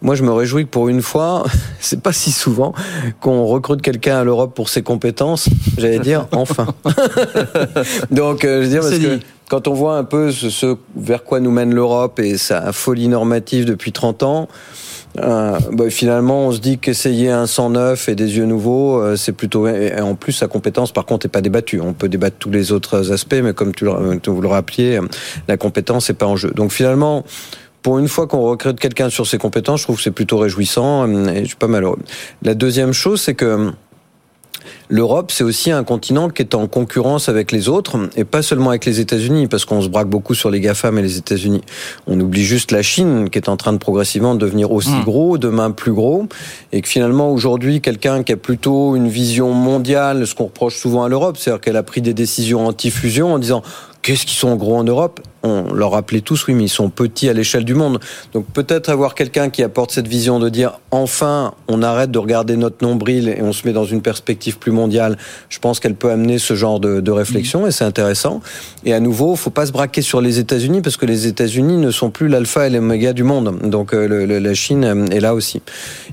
moi, je me réjouis que pour une fois, c'est pas si souvent qu'on recrute quelqu'un à l'Europe pour ses compétences. J'allais dire enfin. Donc, euh, je veux dire parce que quand on voit un peu ce, ce vers quoi nous mène l'Europe et sa folie normative depuis 30 ans. Euh, bah, finalement, on se dit qu'essayer un 109 et des yeux nouveaux, euh, c'est plutôt. Et en plus, sa compétence, par contre, n'est pas débattue. On peut débattre tous les autres aspects, mais comme tu, tu vous le rappeliez, la compétence n'est pas en jeu. Donc finalement. Pour une fois qu'on recrute quelqu'un sur ses compétences, je trouve que c'est plutôt réjouissant et je suis pas malheureux. La deuxième chose, c'est que l'Europe, c'est aussi un continent qui est en concurrence avec les autres, et pas seulement avec les États-Unis, parce qu'on se braque beaucoup sur les GAFAM et les États-Unis. On oublie juste la Chine, qui est en train de progressivement devenir aussi mmh. gros, demain plus gros, et que finalement, aujourd'hui, quelqu'un qui a plutôt une vision mondiale, ce qu'on reproche souvent à l'Europe, c'est-à-dire qu'elle a pris des décisions anti-fusion en disant qu'est-ce qu'ils sont gros en Europe? On leur rappelait tous, oui, mais ils sont petits à l'échelle du monde. Donc peut-être avoir quelqu'un qui apporte cette vision de dire enfin, on arrête de regarder notre nombril et on se met dans une perspective plus mondiale. Je pense qu'elle peut amener ce genre de, de réflexion et c'est intéressant. Et à nouveau, faut pas se braquer sur les États-Unis parce que les États-Unis ne sont plus l'alpha et l'oméga du monde. Donc euh, le, le, la Chine euh, est là aussi.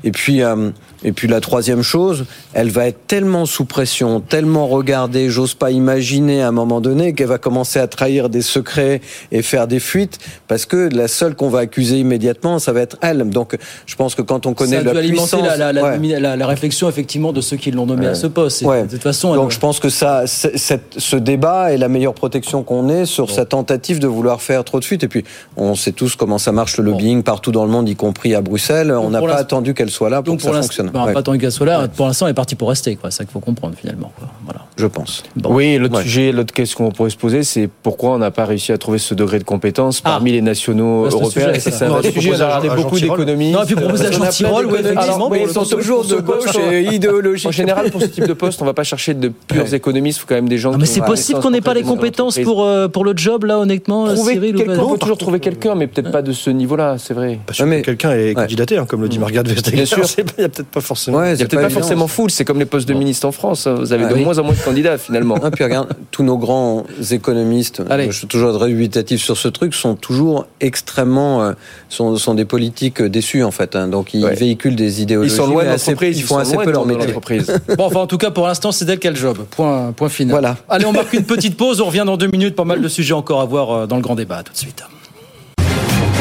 Et puis euh, et puis la troisième chose, elle va être tellement sous pression, tellement regardée, j'ose pas imaginer à un moment donné qu'elle va commencer à trahir des secrets et faire des fuites, parce que la seule qu'on va accuser immédiatement, ça va être elle. Donc je pense que quand on connaît ça la puissance, la, la, ouais. la, la, réflexion effectivement de ceux qui l'ont nommé ouais. à ce poste. Ouais. De toute façon, donc elle... je pense que ça, cette, ce débat est la meilleure protection qu'on ait sur bon. sa tentative de vouloir faire trop de fuites. Et puis on sait tous comment ça marche le lobbying bon. partout dans le monde, y compris à Bruxelles. Donc on n'a pas attendu qu'elle soit là pour, pour que ça fonctionne. Pas, tant de gaz solaire. Pour l'instant, elle est partie pour rester. C'est ça qu'il faut comprendre finalement. Voilà. Je pense. Oui, l'autre sujet, l'autre question qu'on pourrait se poser, c'est pourquoi on n'a pas réussi à trouver ce degré de compétence ah. parmi les nationaux européens. C'est ça. Un sujet, on a regardé beaucoup d'économistes. Non, et puis proposer à Jean Tirole, où effectivement, ils sont toujours de gauche et idéologiques. En général, pour ce type de poste, on ne va pas chercher de purs économistes. Il faut quand même des gens. Mais c'est possible qu'on n'ait pas les compétences pour pour le job là, honnêtement. On peut toujours trouver quelqu'un, mais peut-être pas de ce niveau-là. C'est vrai. Quelqu'un est candidaté, hein, comme le dit Margaret Vestager. Bien sûr. Il n'y a peut-être pas forcément. Il n'y a peut-être pas forcément full. C'est comme les postes de ministre en France. Vous avez de moins en moins de candidats finalement. Et puis regarde, tous nos grands économistes, je suis toujours dubitatif sur ce truc, sont toujours extrêmement, euh, sont, sont des politiques déçus en fait. Hein. donc ils véhiculent des idéologies. Ils sont loin de l'entreprise. Ils, font assez peu leur métier. bon, enfin en tout cas pour l'instant c'est d'elle quel job. Point, point final. Voilà. Allez, on marque une petite pause. On revient dans deux minutes. Pas mal de sujets encore à voir euh, dans le grand débat. tout de suite.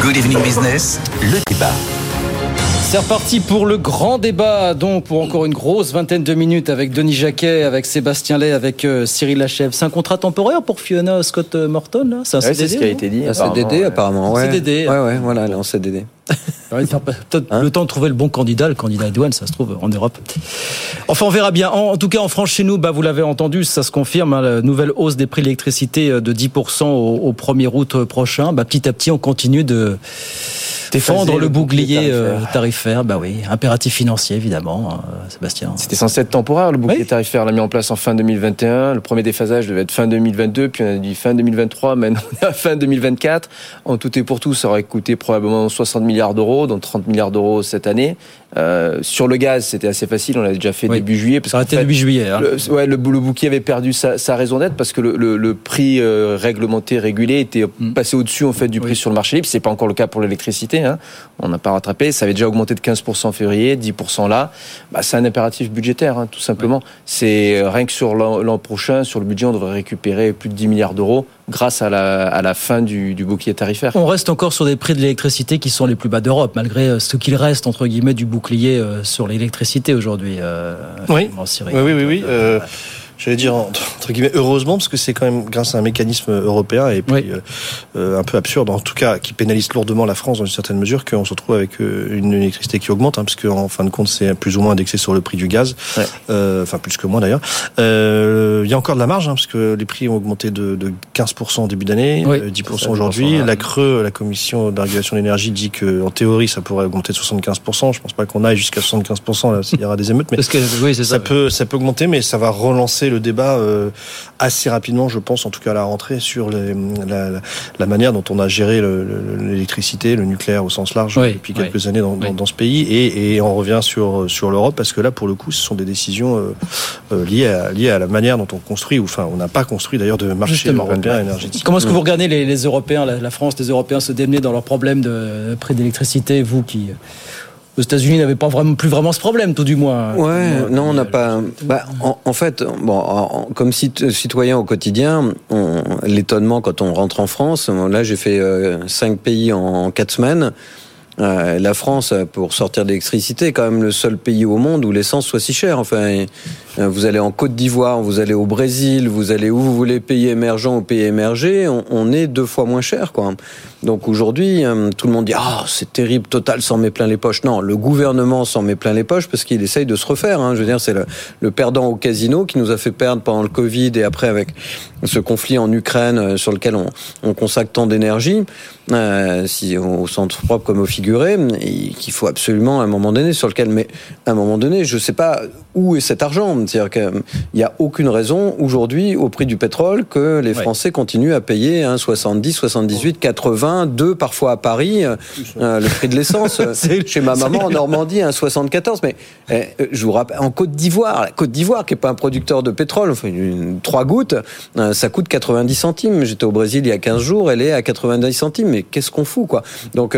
Good Evening Business, le débat. C'est reparti pour le grand débat, donc pour encore une grosse vingtaine de minutes avec Denis Jacquet, avec Sébastien Lay, avec euh, Cyril Lachèvre. C'est un contrat temporaire pour Fiona Scott Morton, là? C'est un CDD C'est ce qui a été dit. Un CDD, apparemment. Ouais. CDD. Ouais, ouais, voilà, là, en CDD. Peut-être hein? le temps de trouver le bon candidat, le candidat douane, ça se trouve en Europe. Enfin, on verra bien. En, tout cas, en France, chez nous, bah, vous l'avez entendu, ça se confirme, hein, la nouvelle hausse des prix de l'électricité euh, de 10% au, au 1er août prochain. Bah, petit à petit, on continue de Défendre le, bouclier, euh, tarifaire. bah oui, impératif financier évidemment, euh, Sébastien. C'était censé être temporaire, le bouclier tarifaire l'a mis en place en fin 2021. Le premier déphasage devait être fin 2022, puis on a dit fin 2023, maintenant on est à fin 2024. En tout et pour tout, ça aurait coûté probablement 60 milliards d'euros, dont 30 milliards d'euros cette année. Euh, sur le gaz, c'était assez facile, on l'a déjà fait début juillet. Parce ça a été début juillet. Hein. Le, ouais, le, bouclier avait perdu sa, sa raison d'être parce que le, le, le prix euh, réglementé, régulé, était mm. passé au-dessus en fait du prix sur le marché libre. C'est pas encore le cas pour l'électricité. Hein. On n'a pas rattrapé. Ça avait déjà augmenté de 15% en février, 10% là. Bah, c'est un impératif budgétaire, hein, tout simplement. C'est euh, rien que sur l'an prochain, sur le budget, on devrait récupérer plus de 10 milliards d'euros grâce à la, à la fin du, du, bouclier tarifaire. On reste encore sur des prix de l'électricité qui sont les plus bas d'Europe, malgré ce qu'il reste entre guillemets du bouclier euh, sur l'électricité aujourd'hui. Euh, oui. oui. oui, oui, oui, euh, j'allais dire entre guillemets heureusement parce que c'est quand même grâce à un mécanisme européen et puis euh, euh, un peu absurde en tout cas qui pénalise lourdement la France dans une certaine mesure qu'on se retrouve avec euh, une électricité qui augmente hein, puisque en fin de compte c'est plus ou moins indexé sur le prix du gaz. Euh, enfin plus que moins d'ailleurs. Il y a encore de la marge hein, parce que les prix ont augmenté de, de 15% en début d'année 10% aujourd'hui. la Creux la commission de régulation de l'énergie dit que en théorie ça pourrait augmenter de 75% je pense pas qu'on aille jusqu'à 75% là s'il y aura des émeutes mais que, oui, ça, ça. peut ça peut augmenter mais ça va relancer le débat euh, assez rapidement, je pense, en tout cas à la rentrée, sur les, la, la, manière dont on a géré l'électricité, le, nucléaire au sens large depuis quelques années dans, dans, dans, ce pays, et, et on revient sur sur l'Europe parce que là, pour le coup, ce sont des décisions euh, euh, liées à liées à la manière dont on construit, ou enfin, on n'a pas construit d'ailleurs de marché européen énergétique. Comment est-ce que vous regardez les, les Européens, la, la, France, les Européens se démener dans leurs problèmes de prix d'électricité, vous qui aux États-Unis n'avaient pas vraiment plus vraiment ce problème, tout du moins. Ouais, non, on n'a pas. Bah, en, fait, bon, comme citoyen au quotidien, l'étonnement quand on rentre en France. Là, j'ai fait euh, cinq pays en quatre semaines. Euh, la France, pour sortir d'électricité, est quand même le seul pays au monde où l'essence soit si chère. Enfin, euh, vous allez en Côte d'Ivoire, vous allez au Brésil, vous allez où vous voulez, pays émergents ou pays émergés, on, est deux fois moins cher, quoi. Donc aujourd'hui, euh, tout le monde dit ah c'est terrible, Total s'en met plein les poches. Non, le gouvernement s'en met plein les poches parce qu'il essaye de se refaire. Hein. Je veux dire, c'est le, perdant au casino qui nous a fait perdre pendant le Covid et après avec ce conflit en Ukraine sur lequel on, on consacre tant d'énergie, euh, si au centre propre comme au figuré, qu'il faut absolument à un moment donné sur lequel, mais à un moment donné, je sais pas où est cet argent. C'est-à-dire qu'il n'y a aucune raison aujourd'hui au prix du pétrole que les Français continuent à payer hein, 70, 78, 80 deux parfois à Paris, euh, euh, le prix de l'essence. Euh, chez ma maman en Normandie, un 74. Mais je vous rappelle, en Côte d'Ivoire, la Côte d'Ivoire, qui n'est pas un producteur de pétrole, enfin, une, trois gouttes, ça coûte 90 centimes. J'étais au Brésil il y a 15 jours, elle est à 90 centimes. Mais qu'est-ce qu'on fout, quoi? Donc,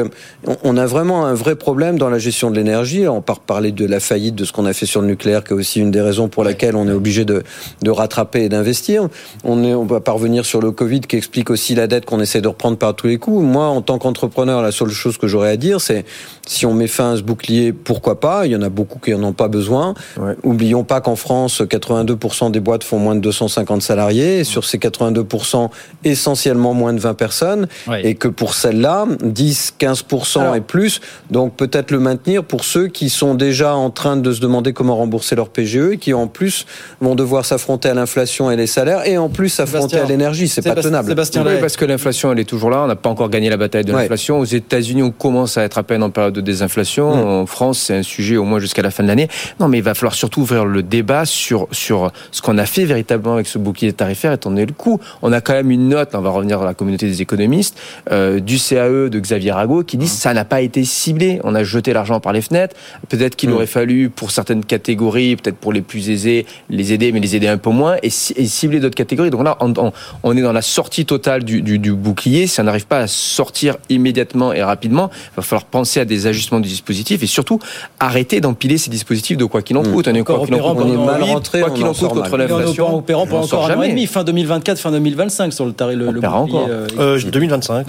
on a vraiment un vrai problème dans la gestion de l'énergie. On part parler de la faillite de ce qu'on a fait sur le nucléaire, qui est aussi une des raisons pour laquelle on est obligé de, de rattraper et d'investir. On, est, on va parvenir sur le Covid qui explique aussi la dette qu'on essaie de reprendre par tous les coups. Moi, en tant qu'entrepreneur, la seule chose que j'aurais à dire, c'est si on met fin à ce bouclier, pourquoi pas? Il y en a beaucoup qui n'en ont pas besoin. Oublions pas qu'en France, 82% des boîtes font moins de 250 salariés. Et sur ces 82%, essentiellement moins de 20 personnes. Et que pour celles-là, 10, 15% et plus. Donc peut-être le maintenir pour ceux qui sont déjà en train de se demander comment rembourser leur PGE et qui en plus vont devoir s'affronter à l'inflation et les salaires et en plus s'affronter à l'énergie. C'est pas tenable. Sébastien oui, parce que l'inflation, elle est toujours là. On n'a pas encore gagné la bataille de l'inflation. Aux États-Unis, on commence à être à peine en période de désinflation. Mm. En France, c'est un sujet au moins jusqu'à la fin de l'année. Non, mais il va falloir surtout ouvrir le débat sur, sur ce qu'on a fait véritablement avec ce bouclier tarifaire, étant donné le coût. On a quand même une note, on va revenir à la communauté des économistes, euh, du CAE de Xavier Rago, qui dit que ça n'a pas été ciblé. On a jeté l'argent par les fenêtres. Peut-être qu'il Mm. aurait fallu, pour certaines catégories, peut-être pour les plus aisés, les aider, mais les aider un peu moins, et, ci- et cibler d'autres catégories. Donc là, on, on- on est dans la sortie totale du, du- du bouclier. Si on n'arrive pas à sortir immédiatement et rapidement, il va falloir penser à des ajustements du dispositif et surtout arrêter d'empiler ces dispositifs de quoi qu'il en coûte. On est Encore quoi qu'il en coûte, on est mal rentré, quoi qu'il en coûte contre l'inflation. opérant, sort encore un an et jamais. demi, fin 2024, fin 2025 sur le tarif. Le, le paiera bouclier, encore. euh, Euh, 2025.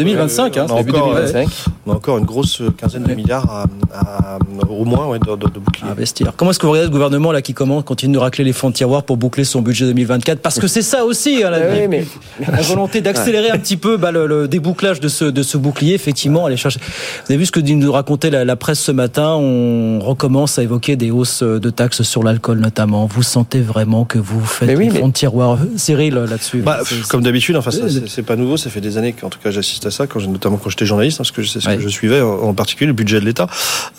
2025, hein, on, a début encore, 2025. euh, on a encore une grosse quinzaine de milliards à, à- au moins ouais, de, de, de boucliers. investir. Comment est-ce que vous regardez ce gouvernement là qui commence, continue de racler les fonds de tiroir pour boucler son budget 2024 Parce que c'est ça aussi, hein, la, Oui, mais- la volonté d'accélérer un petit peu bah, le, le débouclage de ce, de ce bouclier, effectivement, aller chercher. Vous avez vu ce que nous racontait la, la presse ce matin? On recommence à évoquer des hausses de taxes sur l'alcool notamment. Vous sentez vraiment que vous faites Mais oui, les mais- fonds de tiroir Cyril là-dessus Bah, comme d'habitude, enfin, c'est pas nouveau. Ça fait des années qu'en tout cas j'assiste à ça, quand notamment quand j'étais journaliste, hein, parce que c'est ce que je suivais, en, en particulier le budget de l'État.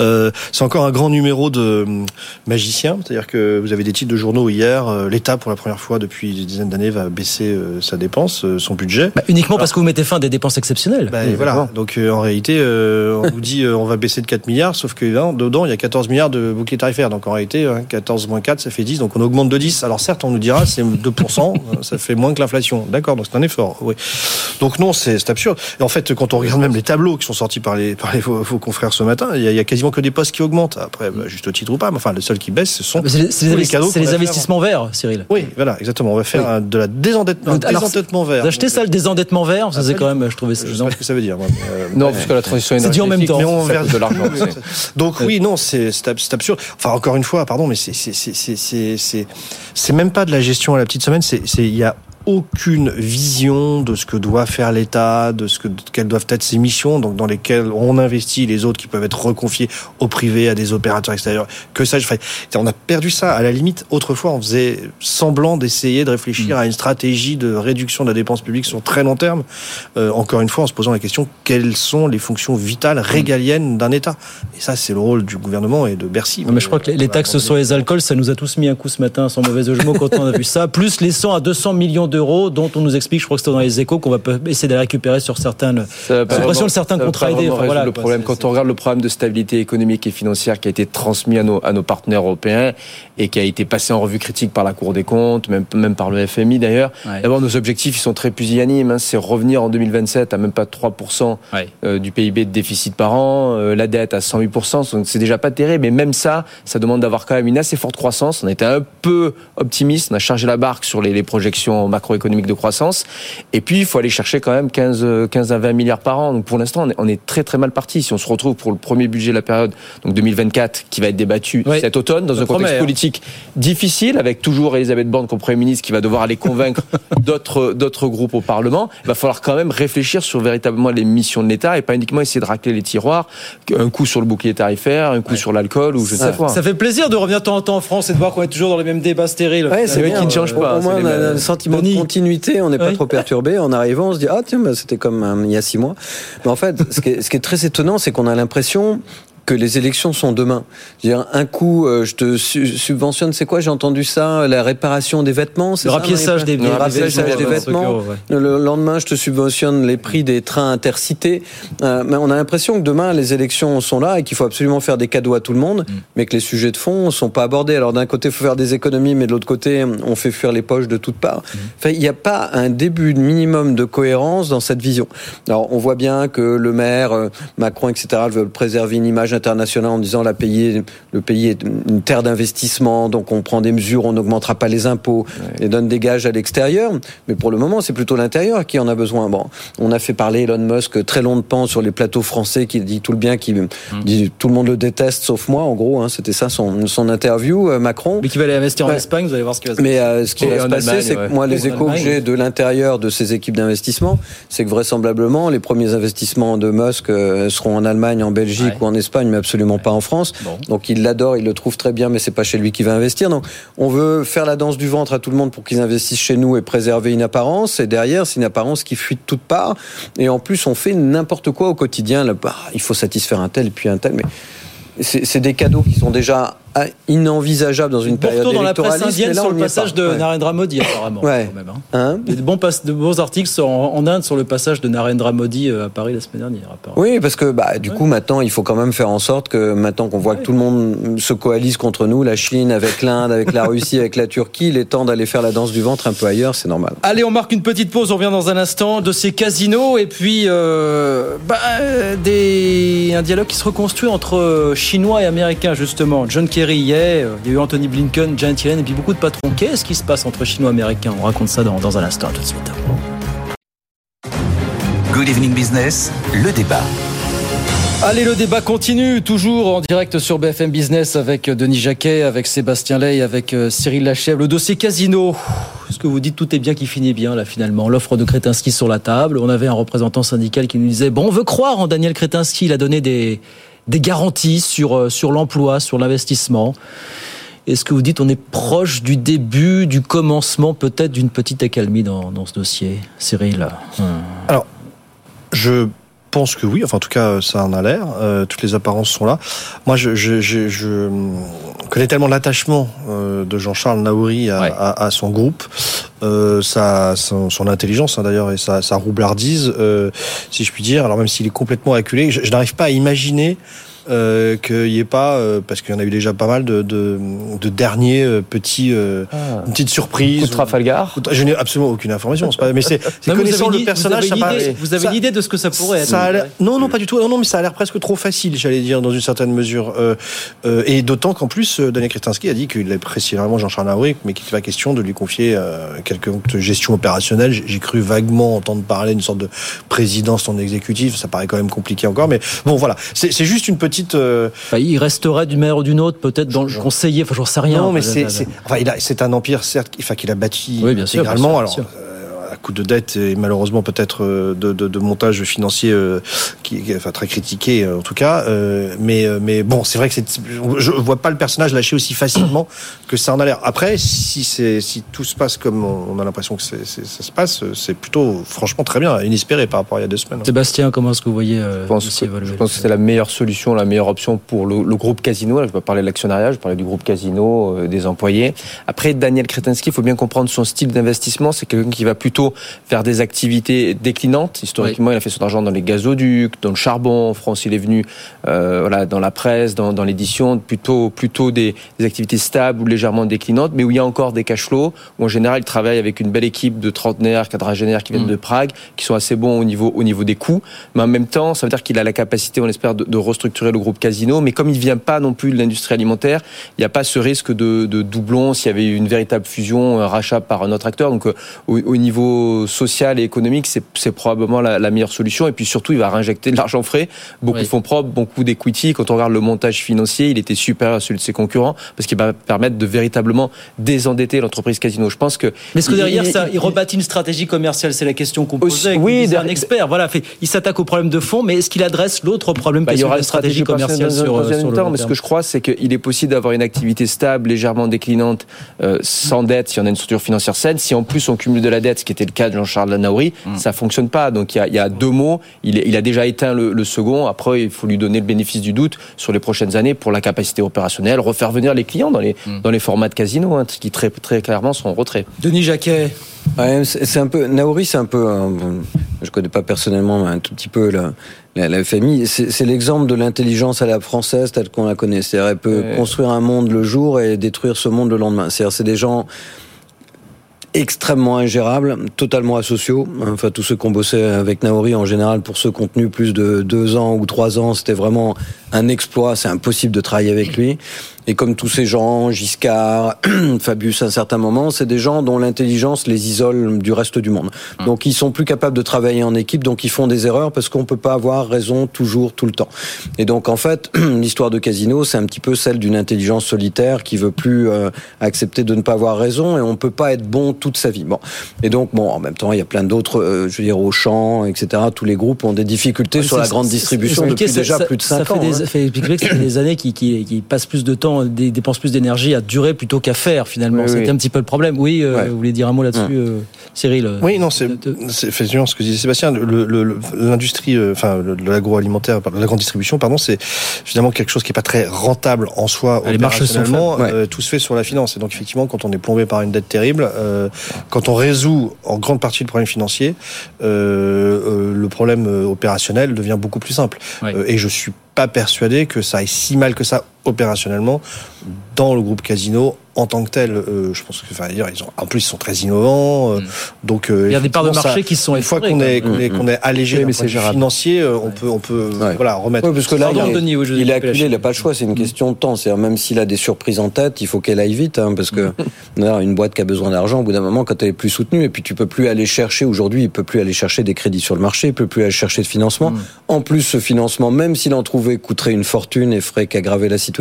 Euh, c'est encore un grand numéro de hum, magiciens, c'est-à-dire que vous avez des titres de journaux hier. euh, L'État, pour la première fois depuis des dizaines d'années, va baisser euh, sa dépense, euh, son budget. Bah, uniquement parce que vous mettez fin à des dépenses exceptionnelles. Bah, voilà. Donc euh, en réalité, euh, on vous dit euh, on va baisser de 4 milliards, sauf que là, dedans, il y a 14 milliards de bouclier tarifaire. Donc en réalité, hein, 14 moins 4, ça fait 10. Donc on augmente de 10. Alors certes, on nous dira c'est 2%, euh, ça fait moins que l'inflation. D'accord, donc c'est un effort. Oui. Donc non, c'est c'est absurde. Et en fait, quand on regarde même les tableaux qui sont sortis par les, par les vos, vos confrères ce matin, il y, a, il y a quasiment que des postes qui augmentent. Après, bah, juste au titre ou pas, mais enfin, le seul qui baisse, ce sont Ah, les, les les cadeaux c'est les investissements verts, Cyril. Oui, voilà, exactement. On va faire un- de la désendettement, un Alors, désendettement vert. Vous achetez ça, le désendettement vert Ça, c'est quand même, je trouvais ça. Je sais pas ce que ça veut dire. moi, euh, Non, parce que la transition C'est dit en même énergétique, temps. mais on verse de l'argent. Donc oui, non, c'est c'est ab- c'est absurde. Enfin, encore une fois, pardon, mais c'est même pas de la gestion à la petite semaine. C'est il y a aucune vision de ce que doit faire l'État, de ce que de quelles doivent être ses missions, donc dans lesquelles on investit les autres qui peuvent être reconfiés au privé, à des opérateurs extérieurs. Que ça, enfin, on a perdu ça. À la limite, autrefois, on faisait semblant d'essayer de réfléchir à une stratégie de réduction de la dépense publique sur très long terme. Euh, encore une fois, en se posant la question quelles sont les fonctions vitales régaliennes d'un État? Et ça, c'est le rôle du gouvernement et de Bercy. Non, mais je crois que les, les taxes sur les alcools, ça nous a tous mis un coup ce matin, sans mauvais jeu de mots, quand on a vu ça. Plus les 100 à 200 millions d'euros dont on nous explique, je crois que c'était dans les échos, qu'on va essayer de récupérer sur certaines Ça va pas suppression vraiment- de certains contrats aidés. Enfin, voilà, le problème. Quand on regarde le programme de stabilité économique et financière qui a été transmis à nos, à nos partenaires européens et qui a été passé en revue critique par la Cour des comptes, même, même par le FMI d'ailleurs, Ouais. d'abord nos objectifs ils sont très pusillanimes. hein. C'est revenir en 2027 à même pas 3% euh, du PIB de déficit par an, euh, la dette à 108%, donc c'est déjà pas terrible. Mais même ça, ça demande d'avoir quand même une assez forte croissance. On était un peu optimiste, on a chargé la barque sur les, les projections macroéconomiques de croissance. Et puis, il faut aller chercher quand même 15, euh, 15 à 20 milliards par an. Donc pour l'instant, on est, on est très très mal parti. Si on se retrouve pour le premier budget de la période, donc 2024, qui va être débattu Oui. cet automne, dans Ça un contexte promet, hein. politique difficile, avec toujours Elisabeth Borne comme Premier ministre qui va devoir aller convaincre d'autres d'autres groupes au Parlement, il va falloir quand même réfléchir sur véritablement les missions de l'État et pas uniquement essayer de racler les tiroirs, un coup sur le bouclier tarifaire, un coup sur l'alcool ou je sais Ça, quoi. ça fait plaisir de revenir de temps en temps en France et de voir qu'on est toujours dans les mêmes débats stériles. Ouais, c'est vrai qui ne change Au- pas, Au moins, on a un sentiment Denis. Continuité, on n'est pas trop perturbé. En arrivant, on se dit ah tiens, bah, c'était comme euh, il y a six mois. Mais en fait, ce qui est, ce qui est très étonnant, c'est qu'on a l'impression que les élections sont demain. Dire, un coup, euh, je te su- subventionne, c'est quoi J'ai entendu ça, la réparation des vêtements, c'est Le ça, rapiessage des- Le rapiessage vêtements, des vêtements. ouais. Le lendemain, je te subventionne les prix des trains intercités. Euh, mais on a l'impression que demain, les élections sont là et qu'il faut absolument faire des cadeaux à tout le monde, mais que les sujets de fond sont pas abordés. Alors d'un côté, il faut faire des économies, mais de l'autre côté, on fait fuir les poches de toutes parts. Enfin, il n'y a pas un début minimum de cohérence dans cette vision. Alors, on voit bien que le maire, euh, Macron, etc., veulent préserver une image l'image internationale en disant la pays, le pays est une terre d'investissement, donc on prend des mesures, on n'augmentera pas les impôts et donne des gages à l'extérieur. Mais pour le moment, c'est plutôt l'intérieur qui en a besoin. Bon, on a fait parler Elon Musk très longtemps sur les plateaux français, qui dit tout le bien, qui dit tout le monde le déteste sauf moi. En gros, hein, c'était ça son, son interview, euh, Macron. Mais qui va aller investir en Espagne, vous allez voir ce qui va se passer. Mais euh, ce qui va se passer, c'est que moi, les échos que j'ai de l'intérieur de ces équipes d'investissement, c'est que vraisemblablement, les premiers investissements de Musk euh, seront en Allemagne, en Belgique ou en Espagne, mais absolument pas en France. Donc il l'adore, il le trouve très bien, mais c'est pas chez lui qu'il va investir. Donc on veut faire la danse du ventre à tout le monde pour qu'ils investissent chez nous et préserver une apparence. Et derrière, c'est une apparence qui fuit de toutes parts. Et en plus, on fait n'importe quoi au quotidien. Là, bah, il faut satisfaire un tel et puis un tel, mais c'est des cadeaux qui sont déjà inenvisageable dans une période dans la presse indienne sur le passage de Narendra Modi apparemment. Ouais. Quand même, hein. Hein de bons, de bons articles en, en, Inde sur le passage de Narendra Modi euh, à Paris la semaine dernière. Oui, parce que bah, du coup maintenant il faut quand même faire en sorte que maintenant qu'on voit que tout le monde se coalise contre nous, la Chine avec l'Inde, avec la Russie, avec la Turquie, il est temps d'aller faire la danse du ventre un peu ailleurs, c'est normal. Allez, on marque une petite pause, on revient dans un instant de ces casinos et puis euh, bah, des... un dialogue qui se reconstruit entre Chinois et Américains justement. John Kerry hier il y a eu Anthony Blinken, Janet Yellen et puis beaucoup de patrons. Qu'est-ce qui se passe entre Chinois et Américains? On raconte ça dans, dans un instant, tout de suite. Good Evening Business, le débat. Allez, le débat continue, toujours en direct sur BFM Business avec Denis Jacquet, avec Sébastien Ley, avec euh, Cyril Lachèvre. Le dossier casino. Est-ce que vous dites tout est bien qui finit bien, là, finalement? L'offre de Kretinsky sur la table. On avait un représentant syndical qui nous disait Bon, on veut croire en Daniel Kretinsky. Il a donné des, des garanties sur, euh, sur l'emploi, sur l'investissement. Est-ce que vous dites on est proche du début, du commencement peut-être d'une petite accalmie dans, dans ce dossier, Cyril? Alors, je pense que oui. Enfin, en tout cas, ça en a l'air. Euh, toutes les apparences sont là. Moi, je, je, je, je connais tellement l'attachement euh, de Jean-Charles Naouri à, ouais. à, à, son groupe, euh, sa, son, son intelligence hein, d'ailleurs et sa, sa roublardise, euh, si je puis dire. Alors même s'il est complètement acculé, je, je n'arrive pas à imaginer euh, qu'il n'y ait pas, euh, parce qu'il y en a eu déjà pas mal de, de, de derniers euh, petits, ah. une petite surprise. Coup de Trafalgar. Je n'ai absolument aucune information. Pas, mais c'est connaissant le personnage. Vous avez, idée, vous avez une idée de ce que ça pourrait être. Ça non, non, pas du tout. Non, non, mais ça a l'air presque trop facile, j'allais dire, dans une certaine mesure. Et d'autant qu'en plus, Daniel Kretinsky a dit qu'il appréciait vraiment Jean-Charles Naouri, mais qu'il n'était pas question de lui confier quelques gestion opérationnelle. J'ai cru vaguement entendre parler d'une sorte de présidence en exécutif. Ça paraît quand même compliqué encore, mais bon, voilà. C'est juste une petite petite. Euh... Enfin, il resterait d'une manière ou d'une autre, peut-être dans le conseiller. Enfin, j'en sais rien. Non, mais c'est, enfin, un empire certes, enfin, qu'il a bâti oui, bien intégralement. Sûr, bien sûr, alors. Euh, coup de dette et malheureusement peut-être euh, de, de, de, montage financier euh, qui, enfin très critiqué en tout cas. Euh, mais mais bon, c'est vrai que c'est, je vois pas le personnage lâcher aussi facilement que ça en a l'air. Après, si c'est si tout se passe comme on a l'impression que c'est, ça se passe, c'est plutôt franchement très bien, inespéré par rapport à il y a deux semaines. Sébastien, comment est-ce que vous voyez Je pense, que, je pense que c'est la meilleure solution, la meilleure option pour le, le groupe Casino. Là, je vais pas parler de l'actionnariat, je parlais du groupe Casino, euh, des employés. Après, Daniel Kretinsky, il faut bien comprendre son style d'investissement. C'est quelqu'un qui va plutôt faire des activités déclinantes. Historiquement, oui. il a fait son argent dans les gazoducs, dans le charbon. En France, il est venu euh, voilà, dans la presse, dans, dans l'édition, plutôt, plutôt des, des, activités stables ou légèrement déclinantes, mais où il y a encore des cash flows, où en général, il travaille avec une belle équipe de trentenaires, quadragénaires qui viennent mmh. de Prague, qui sont assez bons au niveau, au niveau des coûts. Mais en même temps, ça veut dire qu'il a la capacité, on espère, de, de, restructurer le groupe Casino. Mais comme il ne vient pas non plus de l'industrie alimentaire, il n'y a pas ce risque de, de doublon s'il y avait une véritable fusion, un rachat par un autre acteur. Donc, euh, au, au niveau social et économique, c'est probablement la, la, meilleure solution. Et puis surtout, il va réinjecter de l'argent frais, beaucoup oui. de fonds propres, beaucoup d'equity. Quand on regarde le montage financier, il était supérieur à celui de ses concurrents parce qu'il va permettre de véritablement désendetter l'entreprise Casino. Je pense que. Mais est-ce que derrière il, ça, il rebâtit une stratégie commerciale C'est la question qu'on posait. Oui, c'est un expert. Voilà, fait, il s'attaque au problème de fond, mais est-ce qu'il adresse l'autre problème bah, Il y aura une stratégie, commerciale sur, sur, sur le temps, mais ce que je crois, c'est qu'il est possible d'avoir une activité stable, légèrement déclinante, euh, sans dette, si on a une structure financière saine. Si en plus on cumule de la dette, ce qui était le cas de Jean-Charles Lanaouri, mm. ça fonctionne pas. Donc il y a, il y a deux mots. Il, est, il, a déjà éteint le, le, second. Après, il faut lui donner le bénéfice du doute sur les prochaines années pour la capacité opérationnelle, refaire venir les clients dans les, mm. dans les formats de casino, hein, qui très, très clairement sont en retrait. Denis Jacquet. Ouais, c'est un peu Naori, c'est un peu. Je connais pas personnellement, mais un tout petit peu la, la, la famille. C'est l'exemple de l'intelligence à la française telle qu'on la connaît. C'est-à-dire, elle peut ouais. construire un monde le jour et détruire ce monde le lendemain. C'est-à-dire, c'est des gens extrêmement ingérables, totalement asociaux. Enfin, tous ceux qui ont bossé avec Naori en général pour ce contenu, plus de deux ans ou trois ans, c'était vraiment un exploit, c'est impossible de travailler avec lui. Et comme tous ces gens, Giscard, Fabius à un certain moment, c'est des gens dont l'intelligence les isole du reste du monde. Hum. Donc ils sont plus capables de travailler en équipe, donc ils font des erreurs parce qu'on peut pas avoir raison toujours, tout le temps. Et donc en fait, l'histoire de Casino, c'est un petit peu celle d'une intelligence solitaire qui veut plus euh, accepter de ne pas avoir raison et on peut pas être bon toute sa vie. Bon. Et donc bon, en même temps, il y a plein d'autres, euh, je veux dire, Auchan, etc. Tous les groupes ont des difficultés sur la grande distribution depuis déjà ça- plus de ça 5 fait ans. des- hein. Fait expliquer que fait des années qui, qui, qui passent plus de temps, dé- dépensent plus d'énergie à durer plutôt qu'à faire finalement. Oui, C'était oui. un petit peu le problème. Oui, euh, vous voulez dire un mot là-dessus, euh, Cyril euh, Oui, non, c'est c'est effectivement ce que disait Sébastien. le- le- le- L'industrie, euh, enfin le- l'agroalimentaire, la grande distribution, pardon, c'est finalement quelque chose qui est pas très rentable en soi. Ah, les marges sont faibles. Euh, tout se fait sur la finance. Et donc effectivement, quand on est plombé par une dette terrible, euh, quand on résout en grande partie le problème financier, euh, euh, le problème opérationnel devient beaucoup plus simple. Euh, et je suis pas persuadé que ça aille si mal que ça opérationnellement dans le groupe Casino en tant que tel. Euh, je pense que, enfin, dire, ils ont, en plus, ils sont très innovants. euh, Donc, euh, Mm. Il y a des parts de marché ça- qui se sont une fois qu'on est, qu'on est, qu'on est allégé Oui, c'est financier, euh, on peut, on peut, voilà, remettre. Oui, parce que là, Pardon, il, Denis, oui, je- il est acculé, il n'a pas le choix, c'est une question de temps. C'est-à-dire, même s'il a des surprises en tête, il faut qu'elle aille vite, hein, parce que une boîte qui a besoin d'argent, au bout d'un moment, quand elle est plus soutenue, et puis tu peux plus aller chercher, aujourd'hui, il peut plus aller chercher des crédits sur le marché, il peut plus aller chercher de financement. En plus, ce financement, même s'il en trouvait, coûterait une fortune et ferait qu'aggraver la situation.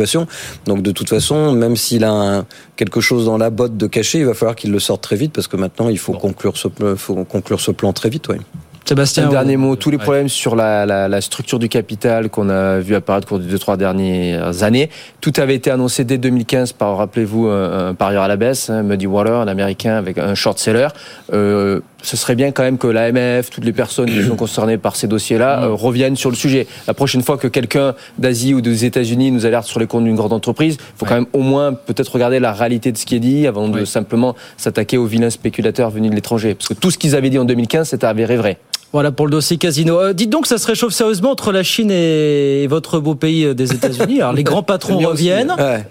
Donc, de toute façon, même s'il a un- quelque chose dans la botte de caché, il va falloir qu'il le sorte très vite, parce que maintenant, il faut conclure ce, pl- faut conclure ce plan très vite, oui. Sébastien, Un dernier on- mot, tous les Ouais. problèmes sur la, la- la structure du capital qu'on a vu apparaître au cours des deux, trois dernières années. Tout avait été annoncé dès 2015 par, rappelez-vous, un, un parieur à la baisse, hein, Muddy Water, un américain avec un short seller. Euh, ce serait bien quand même que l'AMF, toutes les personnes qui sont concernées par ces dossiers-là, euh, reviennent sur le sujet. La prochaine fois que quelqu'un d'Asie ou des États-Unis nous alerte sur les comptes d'une grande entreprise, il faut quand même au moins peut-être regarder la réalité de ce qui est dit avant de simplement s'attaquer aux vilains spéculateurs venus de l'étranger. Parce que tout ce qu'ils avaient dit en 2015, c'était avéré vrai. Voilà pour le dossier casino. Euh, dites donc, ça se réchauffe sérieusement entre la Chine et votre beau pays euh, des États-Unis. Alors les grands patrons reviennent. ouais.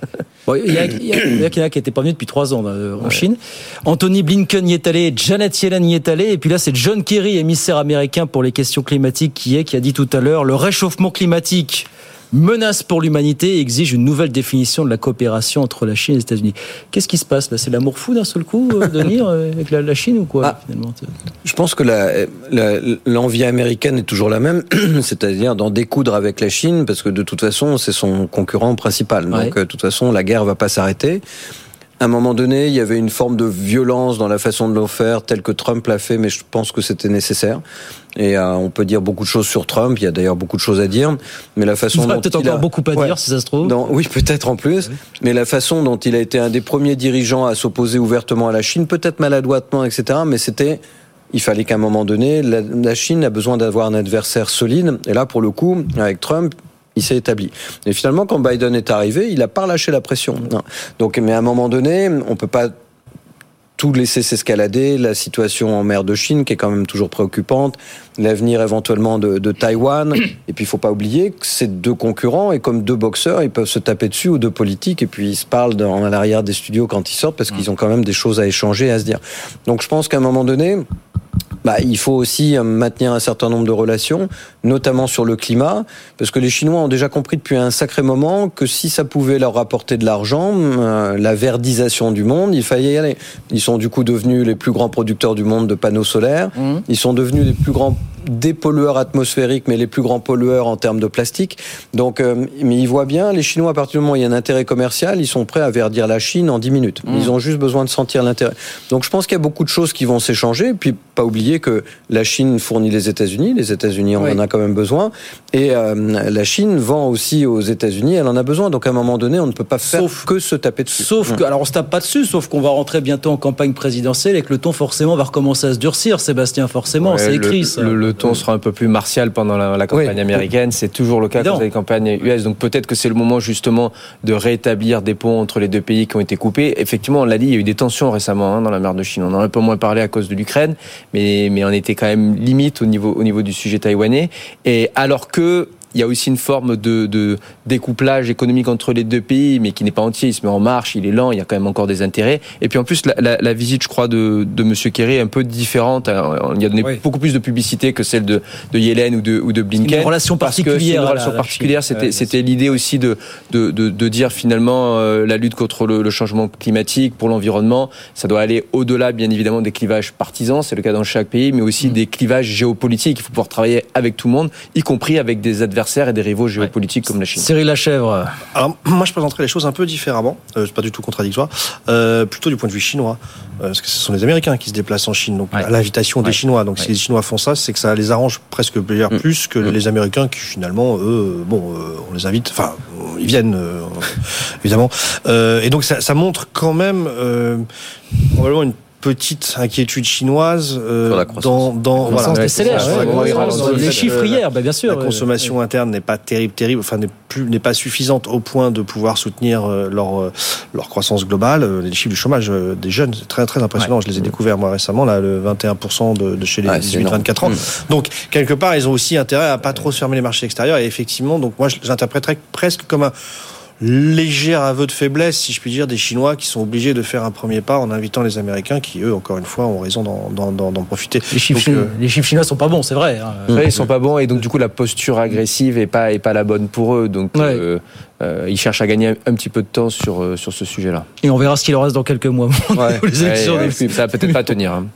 Bon, Il y, a- il y a- il y a qui n'était pas venu depuis trois ans euh, en Chine. Anthony Blinken y est allé, Janet Yellen y est allé, et puis là c'est John Kerry, émissaire américain pour les questions climatiques, qui est qui a dit tout à l'heure le réchauffement climatique menace pour l'humanité et exige une nouvelle définition de la coopération entre la Chine et les États-Unis. Qu'est-ce qui se passe là? C'est l'amour fou d'un seul coup, euh, Denis, euh, avec la, la Chine ou quoi finalement Je pense que l'envie américaine est toujours la même, c'est-à-dire d'en découdre avec la Chine, parce que de toute façon, c'est son concurrent principal. Donc, Ouais. euh, de toute façon, la guerre va pas s'arrêter. À un moment donné, il y avait une forme de violence dans la façon de le faire, telle que Trump l'a fait, mais je pense que c'était nécessaire. Et euh, on peut dire beaucoup de choses sur Trump. Il y a d'ailleurs beaucoup de choses à dire, mais la façon Il dont peut-être il encore a- beaucoup à Ouais. dire si ça se trouve. Oui, peut-être en plus. Mais la façon dont il a été un des premiers dirigeants à s'opposer ouvertement à la Chine, peut-être maladroitement, etc. Mais c'était, il fallait qu'à un moment donné, la, la Chine a besoin d'avoir un adversaire solide. Et là, pour le coup, avec Trump, il s'est établi. Et finalement, quand Biden est arrivé, il a pas relâché la pression. Non. Donc, mais à un moment donné, on peut pas tout laisser s'escalader, la situation en mer de Chine qui est quand même toujours préoccupante, l'avenir éventuellement de, de Taïwan, et puis il faut pas oublier que c'est deux concurrents et comme deux boxeurs, ils peuvent se taper dessus ou deux politiques et puis ils se parlent dans, à l'arrière des studios quand ils sortent parce qu'ils ont quand même des choses à échanger, à se dire. Donc je pense qu'à un moment donné, bah, il faut aussi euh, maintenir un certain nombre de relations, notamment sur le climat, parce que les Chinois ont déjà compris depuis un sacré moment que si ça pouvait leur rapporter de l'argent, euh, la verdisation du monde, il fallait y aller. Ils sont du coup devenus les plus grands producteurs du monde de panneaux solaires. Ils sont devenus les plus grands dépollueurs atmosphériques, mais les plus grands pollueurs en termes de plastique. Donc, euh, mais ils voient bien, les Chinois, à partir du moment où il y a un intérêt commercial, ils sont prêts à verdir la Chine en 10 minutes. Ils ont juste besoin de sentir l'intérêt. Donc, je pense qu'il y a beaucoup de choses qui vont s'échanger. Et puis, pas oublier que la Chine fournit les États-Unis. Les États-Unis en Oui. en a quand même besoin. Et euh, la Chine vend aussi aux États-Unis. Elle en a besoin. Donc, à un moment donné, on ne peut pas faire que se taper dessus. Sauf Mm. que, alors on se tape pas dessus, sauf qu'on va rentrer bientôt en campagne présidentielle et que le ton forcément va recommencer à se durcir, Sébastien, forcément, Ouais, c'est écrit le, ça. Le, le ton sera un peu plus martial pendant la, la campagne américaine. C'est toujours le cas Évidemment. quand il y a des campagnes US. Donc peut-être que c'est le moment justement de rétablir des ponts entre les deux pays qui ont été coupés. Effectivement, on l'a dit, il y a eu des tensions récemment hein, dans la mer de Chine. On en a un peu moins parlé à cause de l'Ukraine, mais, mais on était quand même limite au niveau, au niveau du sujet taïwanais. Et alors que il y a aussi une forme de, de, découplage économique entre les deux pays, mais qui n'est pas entier. Il se met en marche, il est lent, il y a quand même encore des intérêts. Et puis en plus, la, la, la visite, je crois, de, de Monsieur Kerry est un peu différente. Il y a donné beaucoup plus de publicité que celle de, de Yellen ou de, ou de Blinken. Une relation particulière. Une relation particulière. C'était, l'idée aussi de, de, de, de, dire finalement euh, la lutte contre le, le changement climatique pour l'environnement, ça doit aller au-delà, bien évidemment, des clivages partisans. C'est le cas dans chaque pays, mais aussi mm. des clivages géopolitiques. Il faut pouvoir travailler avec tout le monde, y compris avec des adversaires et des rivaux géopolitiques comme la Chine. Cyril Lachèvre. Alors, moi, je présenterai les choses un peu différemment. Euh, c'est pas du tout contradictoire. Euh, plutôt du point de vue chinois. Euh, parce que ce sont les Américains qui se déplacent en Chine, donc à l'invitation des Chinois. Donc, si les Chinois font ça, c'est que ça les arrange presque mm. plus que mm. les Américains qui, finalement, eux, bon, on les invite, enfin, ils viennent, évidemment. et donc, ça, ça, montre quand même, probablement une petite inquiétude chinoise euh, dans, dans voilà, les chiffres hier, bah, bien sûr. La consommation interne n'est pas terrible, terrible, enfin n'est plus n'est pas suffisante au point de pouvoir soutenir euh, leur euh, leur croissance globale. Les chiffres du chômage des jeunes, c'est très très impressionnant. Je les ai découverts moi récemment, là, le 21% de, de chez les 18-24 ans. Mm. Donc quelque part, ils ont aussi intérêt à pas trop se fermer les marchés extérieurs. Et effectivement, donc moi, j'interpréterais presque comme un léger aveu de faiblesse, si je puis dire, des Chinois qui sont obligés de faire un premier pas en invitant les Américains qui, eux, encore une fois, ont raison d'en profiter. Les chiffres, donc, euh, les chiffres chinois sont pas bons, c'est vrai. Hein. ils sont pas bons et donc du coup la posture agressive est pas est pas la bonne pour eux. Donc euh, euh, il cherche à gagner un petit peu de temps sur, euh, sur ce sujet-là. Et on verra ce qu'il en reste dans quelques mois. les élections ça va peut-être pas tenir. Hein.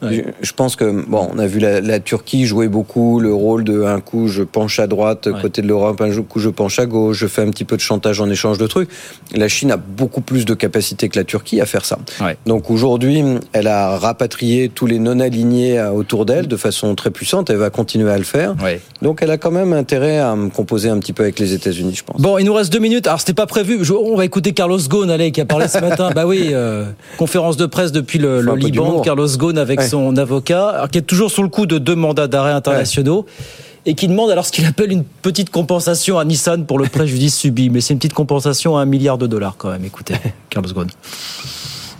Je, pense que, bon, on a vu la, Turquie jouer beaucoup le rôle de un coup je penche à droite, côté de l'Europe, un coup je penche à gauche, je fais un petit peu de chantage en échange de trucs. La Chine a beaucoup plus de capacité que la Turquie à faire ça. Donc aujourd'hui, elle a rapatrié tous les non-alignés euh, autour d'elle de façon très puissante. Elle va continuer à le faire. Donc elle a quand même intérêt à me composer un petit peu avec les États-Unis, je pense. Bon, il nous reste deux minutes. Alors c'était pas prévu. on va écouter Carlos Ghosn, allez, qui a parlé ce matin. bah oui, euh, conférence de presse depuis le, Liban, Carlos Ghosn avec son avocat, qui est toujours sur le coup de deux mandats d'arrêt internationaux. Et qui demande alors ce qu'il appelle une petite compensation à Nissan pour le préjudice subi. Mais c'est une petite compensation à un milliard de dollars quand même. Écoutez, Carlos Ghosn.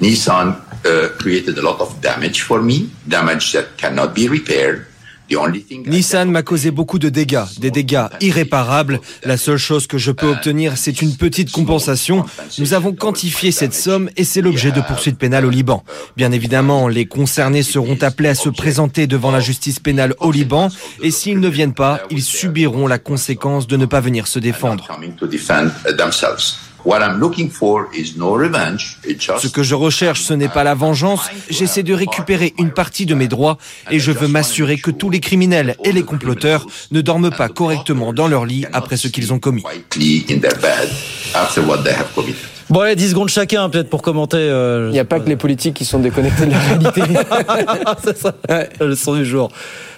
Nissan uh, created a lot of damage for me, damage that cannot be repaired. Nissan m'a causé beaucoup de dégâts, des dégâts irréparables. La seule chose que je peux obtenir, c'est une petite compensation. Nous avons quantifié cette somme et c'est l'objet de poursuites pénales au Liban. Bien évidemment, les concernés seront appelés à se présenter devant la justice pénale au Liban et s'ils ne viennent pas, ils subiront la conséquence de ne pas venir se défendre. Ce que je recherche, ce n'est pas la vengeance. J'essaie de récupérer une partie de mes droits et je veux m'assurer que tous les criminels et les comploteurs ne dorment pas correctement dans leur lit après ce qu'ils ont commis. Bon, allez, 10 secondes chacun, peut-être, pour commenter. Euh, Il n'y a pas que les politiques qui sont déconnectés de la réalité. c'est ça, le son du jour.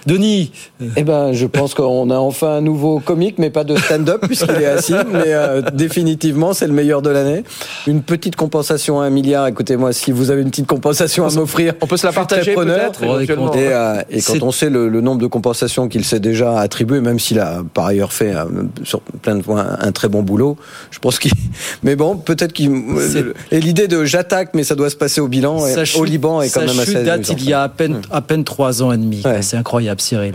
Denis Eh ben, je pense qu'on a enfin un nouveau comique, mais pas de stand-up, puisqu'il est assis. Mais euh, définitivement, c'est le meilleur de l'année. Une petite compensation à un milliard. Écoutez-moi, si vous avez une petite compensation à m'offrir, on peut se la partager peut-être. Et, euh, et, quand on sait le, nombre de compensations qu'il s'est déjà attribué, même s'il a par ailleurs fait sur plein de points un très bon boulot, je pense qu'il. Mais bon, peut-être et l'idée de j'attaque, mais ça doit se passer au bilan, au Liban, est quand même assez. date il y a à peine, à peine trois ans et demi. C'est incroyable, Cyril.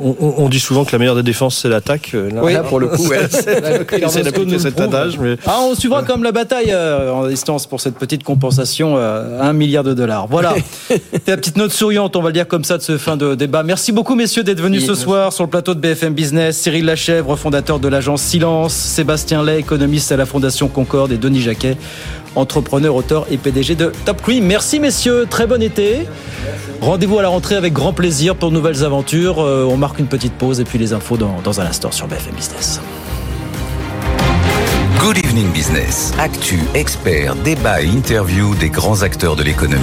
on, dit souvent que la meilleure des défenses, c'est l'attaque. Euh, là, pour le coup, c'est cet adage. Mais... Ah, on suivra comme la bataille euh, en distance pour cette petite compensation euh, à un milliard de dollars. Voilà. la petite note souriante, on va le dire comme ça, de ce fin de débat. Merci beaucoup, messieurs, d'être venus ce soir sur le plateau de BFM Business. Cyril Lachèvre, fondateur de l'agence Silence. Sébastien Lay, économiste à la Fondation Concorde. Et Denis Jacquet, entrepreneur, auteur et PDG de Top Cream. Merci, messieurs. Très bon été. Rendez-vous à la rentrée avec grand plaisir pour de nouvelles aventures. Euh, on marque une petite pause et puis les infos dans, dans un instant sur BFM Business. Good Evening Business. Actu, expert, débat et interview des grands acteurs de l'économie.